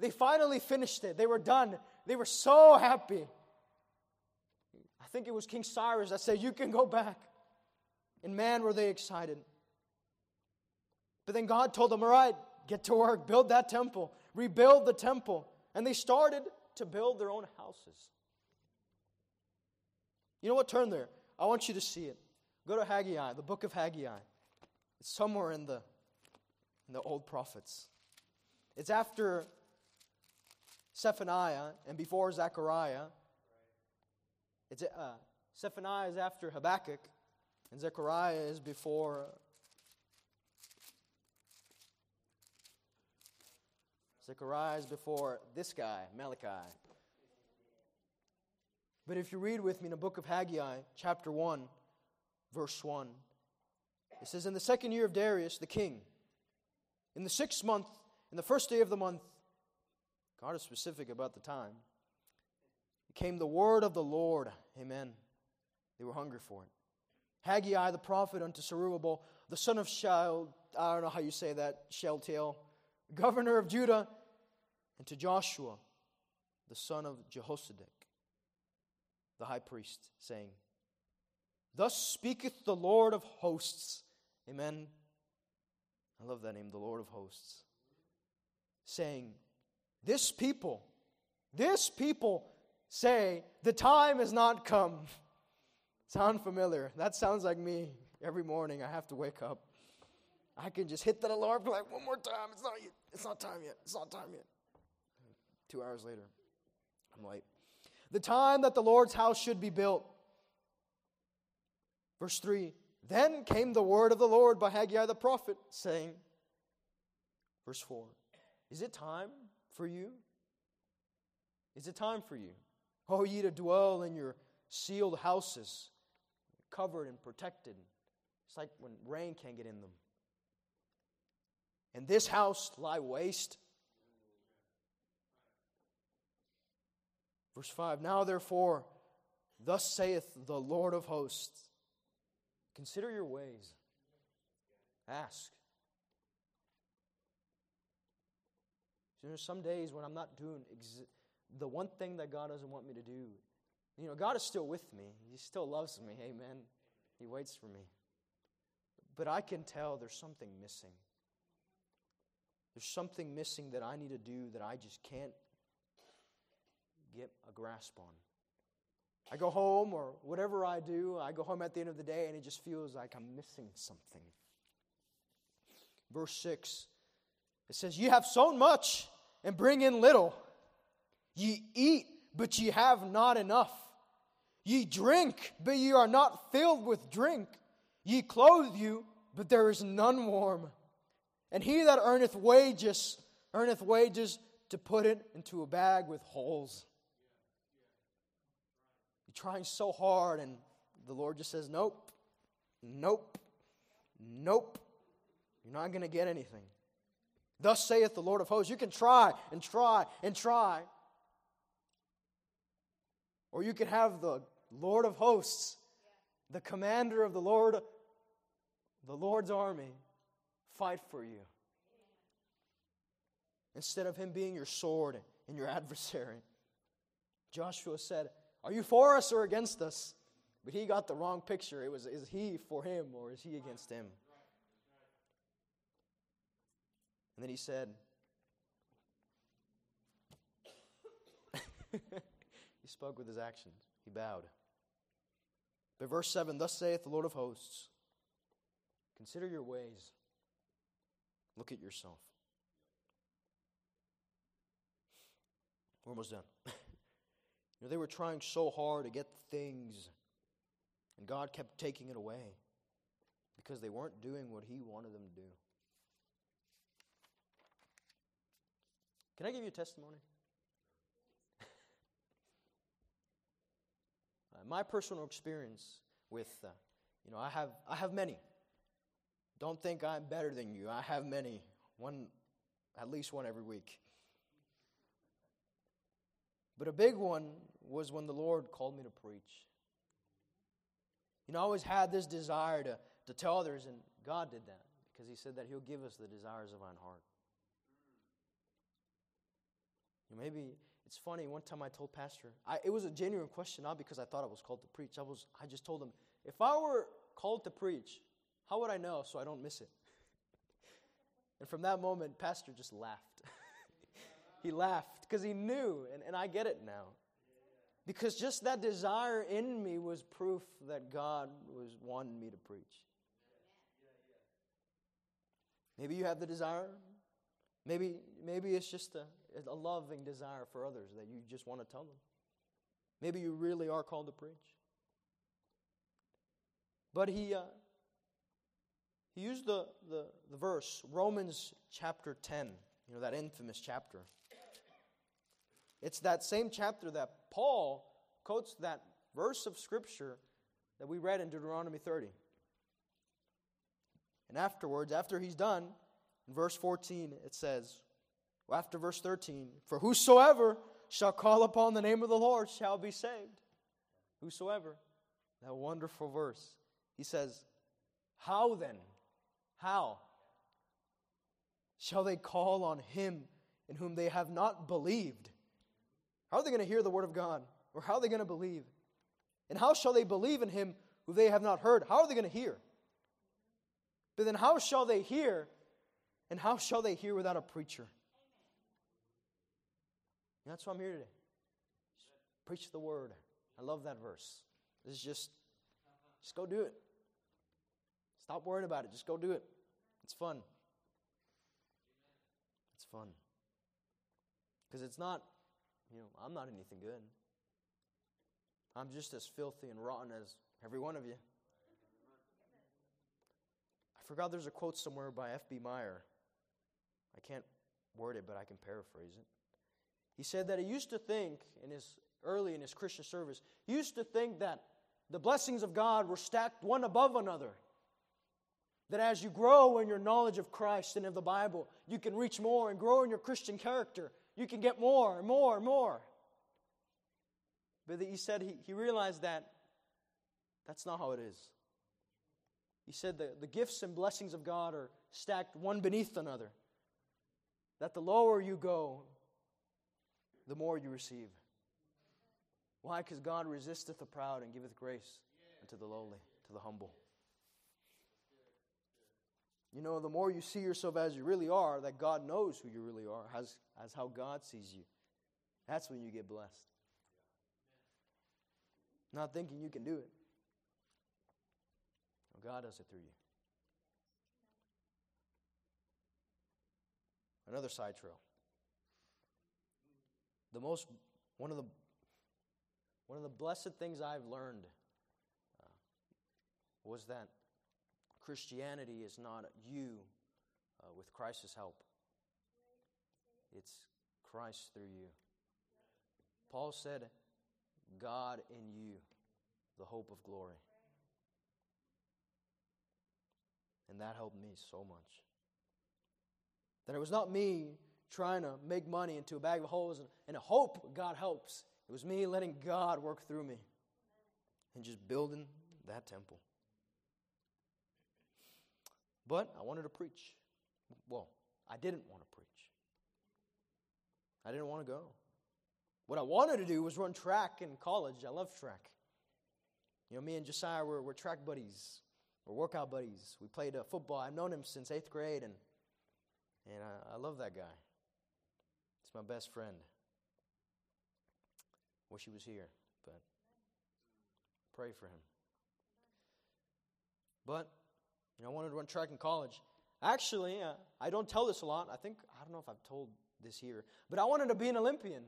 They finally finished it. They were done. They were so happy. I think it was King Cyrus that said, You can go back. And man, were they excited. But then God told them, All right, get to work, build that temple, rebuild the temple. And they started to build their own houses. You know what? Turn there. I want you to see it. Go to Haggai, the book of Haggai. It's somewhere in the, in the old prophets. It's after Zephaniah and before Zechariah. It's, uh, Zephaniah is after Habakkuk, and Zechariah is before. Zechariah is before this guy, Malachi. But if you read with me in the book of Haggai, chapter 1, verse 1. It says, In the second year of Darius the king, in the sixth month, in the first day of the month, God is specific about the time, came the word of the Lord. Amen. They were hungry for it. Haggai the prophet unto Zerubbabel, the son of Shael, I don't know how you say that, Shealtiel, governor of Judah, and to Joshua, the son of Jehozadak, the high priest, saying, Thus speaketh the Lord of hosts. Amen. I love that name, the Lord of hosts. Saying, This people, this people say, The time has not come. (laughs) Sound familiar? That sounds like me every morning. I have to wake up. I can just hit that alarm like one more time. It's not yet. It's not time yet. It's not time yet. Two hours later, I'm late. The time that the Lord's house should be built Verse 3 Then came the word of the Lord by Haggai the prophet, saying, Verse 4 Is it time for you Is it time for you? Oh, ye to dwell in your sealed houses, covered and protected. It's like when rain can't get in them. And this house lie waste. Verse 5 Now therefore, thus saith the Lord of hosts Consider your ways, ask. So there's some days when I'm not doing ex- the one thing that God doesn't want me to do. You know, God is still with me. He still loves me. Amen. He waits for me. But I can tell there's something missing. There's something missing that I need to do that I just can't get a grasp on. I go home or whatever I do, I go home at the end of the day and it just feels like I'm missing something. Verse 6 it says, You have sown much and bring in little. Ye eat, but ye have not enough. Ye drink, but ye are not filled with drink. Ye clothe you, but there is none warm. And he that earneth wages, earneth wages to put it into a bag with holes. You're trying so hard, and the Lord just says, Nope, nope, nope. You're not going to get anything. Thus saith the Lord of hosts. You can try and try and try. Or you can have the Lord of hosts, the commander of the Lord, the Lord's army, fight for you. Instead of him being your sword and your (laughs) adversary. Joshua said, Are you for us or against us? But he got the wrong picture. It was, is he for him or is he against him? And then he said, (laughs) He spoke with his actions, he bowed. But verse 7 Thus saith the Lord of hosts, Consider your ways, look at yourself. We're almost done. (laughs) know, they were trying so hard to get things, and God kept taking it away because they weren't doing what He wanted them to do. Can I give you a testimony? (laughs) uh, my personal experience with, uh, you know, I have, I have many. Don't think I'm better than you. I have many. One, at least one every week. But a big one was when the Lord called me to preach. You know, I always had this desire to, to tell others, and God did that because He said that He'll give us the desires of our heart. You know, maybe it's funny. One time I told Pastor, I, it was a genuine question, not because I thought I was called to preach. I was, I just told him, if I were called to preach, how would I know so I don't miss it? (laughs) and from that moment, Pastor just laughed. (laughs) he laughed because he knew, and, and I get it now. Because just that desire in me was proof that God was wanting me to preach. Maybe you have the desire. Maybe, maybe it's just a, a loving desire for others that you just want to tell them. Maybe you really are called to preach. But he, uh, he used the, the, the verse, Romans chapter 10, you know, that infamous chapter. It's that same chapter that Paul quotes that verse of Scripture that we read in Deuteronomy 30. And afterwards, after he's done, in verse 14, it says, well, after verse 13, for whosoever shall call upon the name of the Lord shall be saved. Whosoever. That wonderful verse. He says, How then? How? Shall they call on him in whom they have not believed? How are they going to hear the word of God? Or how are they going to believe? And how shall they believe in him who they have not heard? How are they going to hear? But then how shall they hear? And how shall they hear without a preacher? And that's why I'm here today. Preach the word. I love that verse. This is just, just go do it. Stop worrying about it. Just go do it. It's fun. It's fun. Because it's not, you know, I'm not anything good. I'm just as filthy and rotten as every one of you. I forgot there's a quote somewhere by F.B. Meyer. I can't word it, but I can paraphrase it. He said that he used to think in his early in his Christian service, he used to think that the blessings of God were stacked one above another. That as you grow in your knowledge of Christ and of the Bible, you can reach more and grow in your Christian character. You can get more more more. But he said he, he realized that that's not how it is. He said that the gifts and blessings of God are stacked one beneath another. That the lower you go, the more you receive. Why? Because God resisteth the proud and giveth grace unto the lowly, to the humble. You know, the more you see yourself as you really are, that God knows who you really are, as, as how God sees you, that's when you get blessed. Not thinking you can do it. God does it through you. Another side trail. The most, one of the, one of the blessed things I've learned uh, was that Christianity is not you uh, with Christ's help. It's Christ through you. Paul said, God in you, the hope of glory. And that helped me so much. That it was not me trying to make money into a bag of holes and, and hope God helps. It was me letting God work through me and just building that temple. But I wanted to preach. Well, I didn't want to preach. I didn't want to go. What I wanted to do was run track in college. I love track. You know, me and Josiah were, were track buddies. We're workout buddies. We played uh, football. I've known him since eighth grade, and, and I, I love that guy. He's my best friend. Wish he was here, but pray for him. But, you know, I wanted to run track in college. Actually, I don't tell this a lot. I think, I don't know if I've told this here, but I wanted to be an Olympian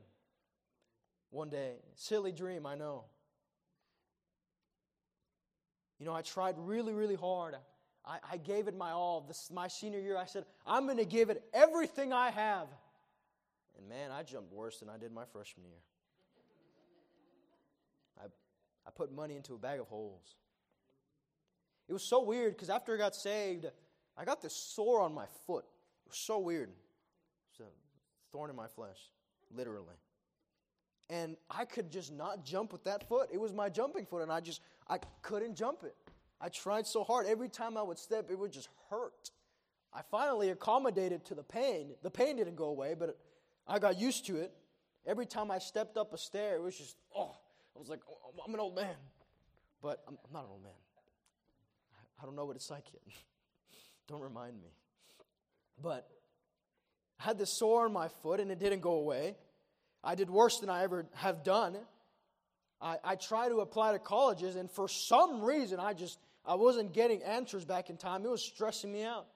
one day. Silly dream, I know. You know, I tried really, really hard. I, I gave it my all. This my senior year. I said, I'm going to give it everything I have. And man, I jumped worse than I did my freshman year. I, I put money into a bag of holes. It was so weird because after I got saved, I got this sore on my foot. It was so weird. It's a thorn in my flesh, literally. And I could just not jump with that foot. It was my jumping foot, and I just I couldn't jump it. I tried so hard. Every time I would step, it would just hurt. I finally accommodated to the pain. The pain didn't go away, but I got used to it. Every time I stepped up a stair, it was just, oh, I was like, oh, I'm an old man. But I'm, I'm not an old man. I, don't know what it's like yet. (laughs) don't remind me. But I had this sore on my foot, and it didn't go away. I did worse than I ever have done. I, I try to apply to colleges, and for some reason, I just I wasn't getting answers back in time. It was stressing me out.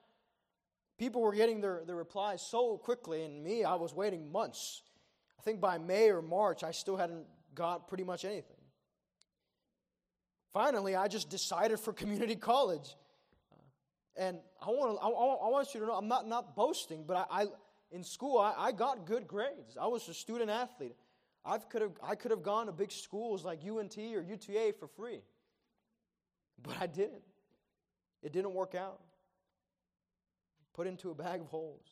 People were getting their, their replies so quickly, and me, I was waiting months. I think by May or March, I still hadn't got pretty much anything. Finally, I just decided for community college. And I want, to, I, I want you to know, I'm not, not boasting, but I, I in school, I, I got good grades. I was a student athlete. I could have I could have gone to big schools like UNT or UTA for free. But I didn't. It didn't work out. Put into a bag of holes.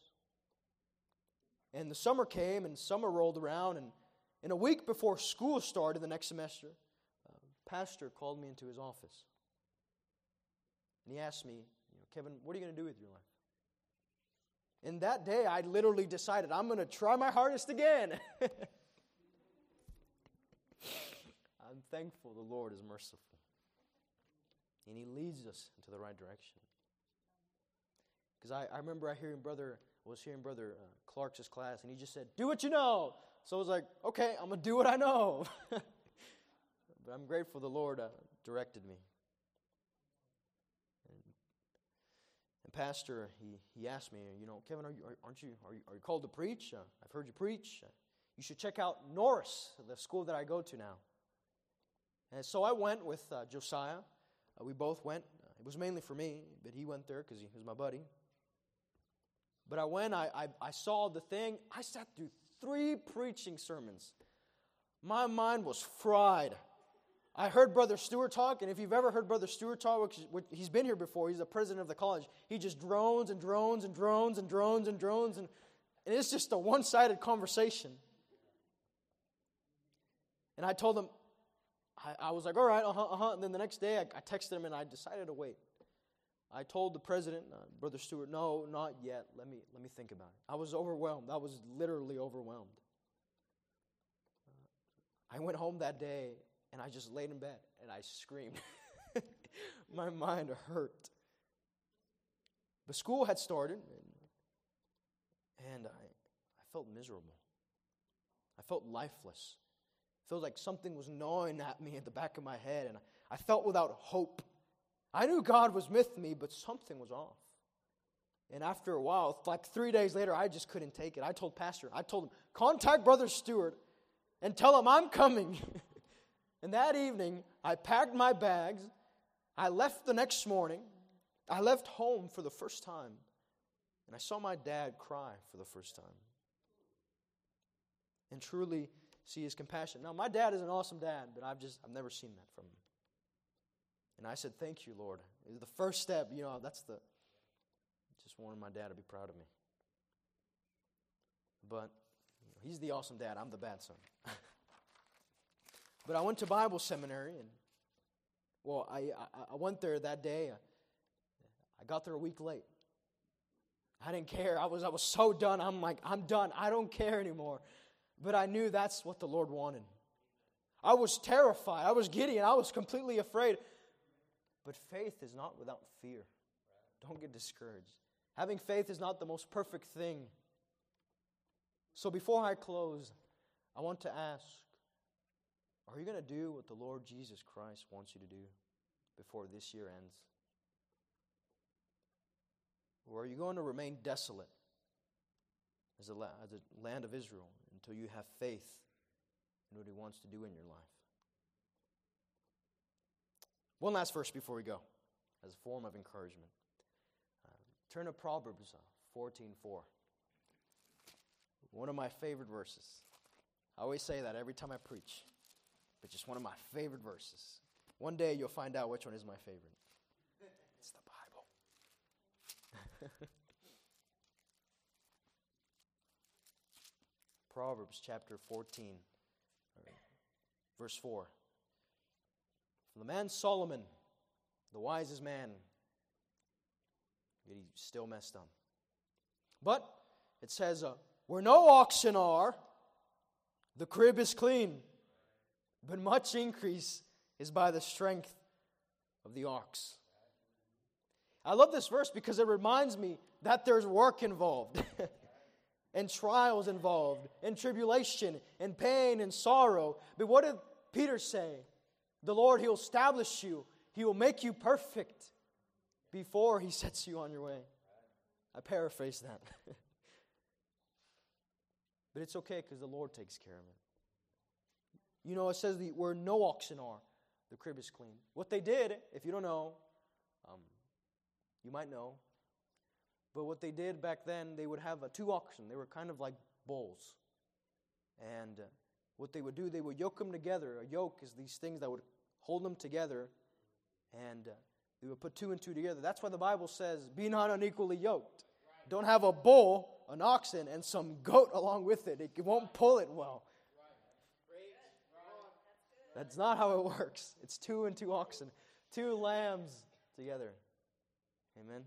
And the summer came and summer rolled around and in a week before school started the next semester, pastor called me into his office. And he asked me, you know, Kevin, what are you going to do with your life? And that day, I literally decided I'm going to try my hardest again. (laughs) I'm thankful the Lord is merciful. And He leads us into the right direction. Because I, I remember I hearing brother was hearing brother uh, Clark's class, and he just said, "Do what you know." So I was like, "Okay, I'm gonna do what I know." (laughs) but I'm grateful the Lord uh, directed me. And, and Pastor, he, he asked me, you know, Kevin, are you, are, aren't you are, you are you called to preach? Uh, I've heard you preach. Uh, you should check out Norris, the school that I go to now. And so I went with uh, Josiah. Uh, we both went. Uh, it was mainly for me, but he went there because he was my buddy. But I went, I, I, I, saw the thing. I sat through three preaching sermons. My mind was fried. I heard Brother Stewart talk, and if you've ever heard Brother Stewart talk, he's been here before, he's the president of the college. He just drones and drones and drones and drones and drones, and, and it's just a one sided conversation. And I told him, I, I was like, all right, uh huh, uh huh. And then the next day I, I, texted him and I decided to wait. I told the president, uh, Brother Stewart, no, not yet. Let me, let me think about it. I was overwhelmed. I was literally overwhelmed. Uh, I went home that day and I just laid in bed and I screamed. (laughs) My mind hurt. But school had started, and, and I, I felt miserable. I felt lifeless. It felt like something was gnawing at me at the back of my head, and I, I felt without hope. I knew God was with me, but something was off. And after a while, like three days later, I just couldn't take it. I told Pastor, I told him, contact Brother Stewart and tell him I'm coming. (laughs) And that evening, I packed my bags. I left the next morning. I left home for the first time. And I saw my dad cry for the first time. And truly see his compassion. Now, my dad is an awesome dad, but I've just, I've never seen that from him. And I said, Thank you, Lord. The first step, you know, that's the, just wanted my dad to be proud of me. But you know, he's the awesome dad. I'm the bad son. (laughs) But I went to Bible seminary, and well, I, I, I went there that day. I got there a week late. I didn't care. I was, I was so done. I'm like, I'm done. I don't care anymore. But I knew that's what the Lord wanted. I was terrified. I was giddy and I was completely afraid. But faith is not without fear. Don't get discouraged. Having faith is not the most perfect thing. So before I close, I want to ask are you going to do what the Lord Jesus Christ wants you to do before this year ends? Or are you going to remain desolate as a, as land of Israel until you have faith in what He wants to do in your life? One last verse before we go, as a form of encouragement. Uh, turn to Proverbs 14:4. Uh, one of my favorite verses. I always say that every time I preach but just one of my favorite verses. One day you'll find out which one is my favorite. It's the Bible. (laughs) Proverbs chapter 14, verse 4. From the man Solomon, the wisest man, yet he still messed up. But it says, uh, Where no oxen are, the crib is clean but much increase is by the strength of the ox. I love this verse because it reminds me that there's work involved, (laughs) and trials involved, and tribulation, and pain, and sorrow. But what did Peter say? The Lord, He'll establish you, He will make you perfect before He (laughs) sets you on your way. I paraphrase that. (laughs) but it's okay because the Lord takes care of it. You know, it says the, where no oxen are, the crib is clean. What they did, if you don't know, um, you might know, but what they did back then, they would have uh, two oxen. They were kind of like bulls. And uh, what they would do, they would yoke them together. A yoke is these things that would hold them together, and uh, they would put two and two together. That's why the Bible says, Be not unequally yoked. Don't have a bull, an oxen, and some goat along with it. It won't pull it well. That's not how it (laughs) works. It's two and two oxen, two lambs together. Amen.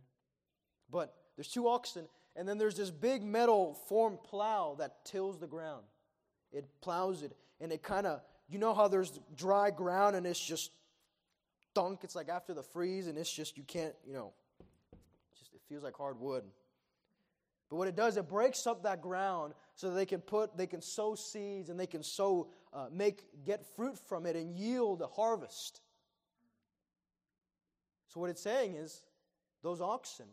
But there's two oxen, and then there's this big metal form plow that tills the ground. It plows it, and it kind of, you know how there's dry ground and it's just thunk. It's like after the freeze, and it's just, you can't, you know, just it feels like hard wood. But what it does, it breaks up that ground so that they can put, they can sow seeds and they can sow uh, make, get fruit from it and yield a harvest. So, what it's saying is, those oxen,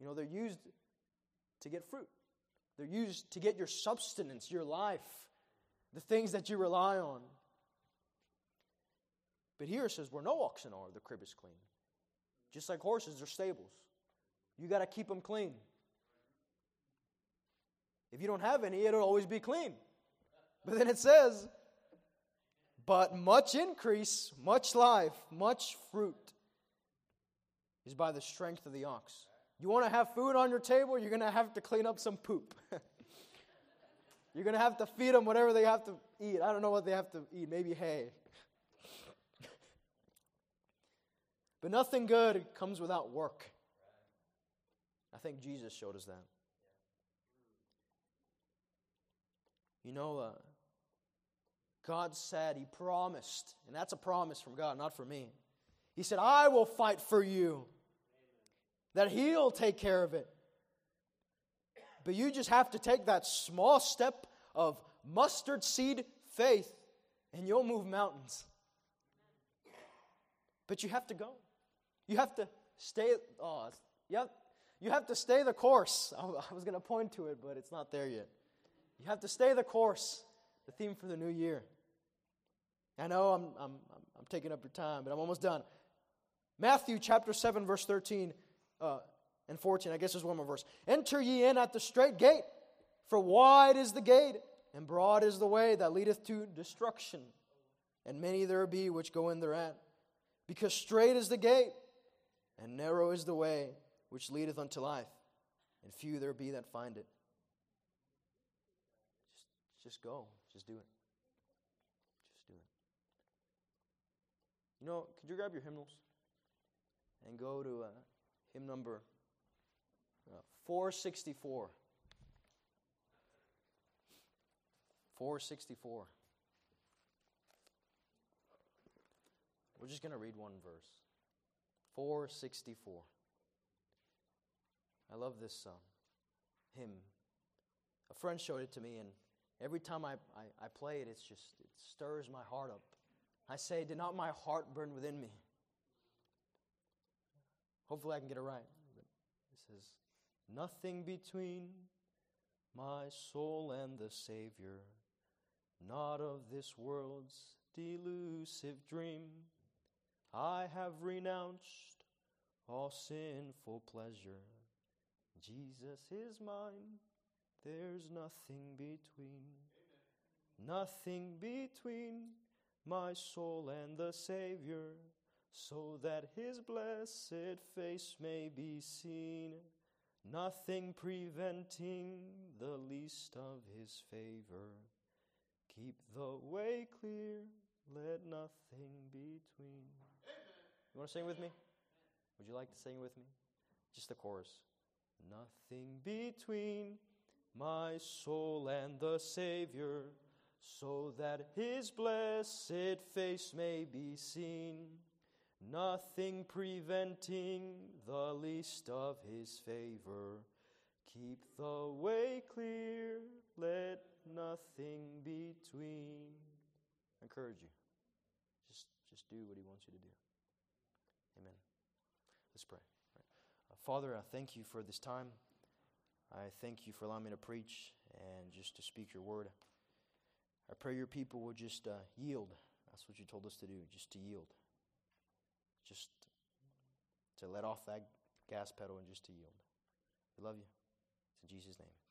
you know, they're used to get fruit. They're used to get your substance, your life, the things that you rely on. But here it says, where no oxen are, the crib is clean. Just like horses, they're stables. You got to keep them clean. If you don't have any, it'll always be clean. But then it says, but much increase, much life, much fruit is by the strength of the ox. You want to have food on your table, you're going to have to clean up some poop. (laughs) you're going to have to feed them whatever they have to eat. I don't know what they have to eat, maybe hay. (laughs) but nothing good comes without work. I think Jesus showed us that. You know, uh, God said, He promised, and that's a promise from God, not from me. He said, I will fight for you, that He'll take care of it. But you just have to take that small step of mustard seed faith, and you'll move mountains. But you have to go. You have to stay. Oh, you have, you have to stay the course. (laughs) I was going to point to it, but it's not there yet. You have to stay the course, the theme for the new year. I know I'm, I'm, I'm taking up your time, but I'm almost done. Matthew chapter 7, verse 13 uh, and 14. I guess there's one more verse. Enter ye in at the straight gate, for wide is the gate, and broad is the way that leadeth to destruction. And many there be which go in thereat. Because straight is the gate, and narrow is the way which leadeth unto life, and few there be that find it. Just, go. just go. Just do it. You know, could you grab your hymnals and go to uh, hymn number uh, 464? 464. We're just going to read one verse. 464. I love this um, hymn. A friend showed it to me, and every time I, I, I play it, it's just, it stirs my heart up. I say, Did not my heart burn within me? Hopefully, I can get it right. It says, Nothing between my soul and the Savior, not of this world's delusive dream. I have renounced all sinful pleasure. Jesus is mine, there's nothing between. Nothing between my soul and the Savior, so that his blessed face may be seen, nothing preventing the least of his favor. Keep the way clear, let nothing between. You want to sing with me? Would you like to sing with me? Just the chorus. Nothing between my soul and the Savior so that his blessed face may be seen, nothing preventing the least of his favor. Keep the way clear, let nothing between. I encourage you. Just, just do what he wants you to do. Amen. Let's pray. Father, I thank you for this time. I thank you for allowing me to preach and just to speak your word. I pray your people will just uh, yield. That's what you told us to do, just to yield. Just to let off that gas pedal and just to yield. We love you. It's in Jesus' name.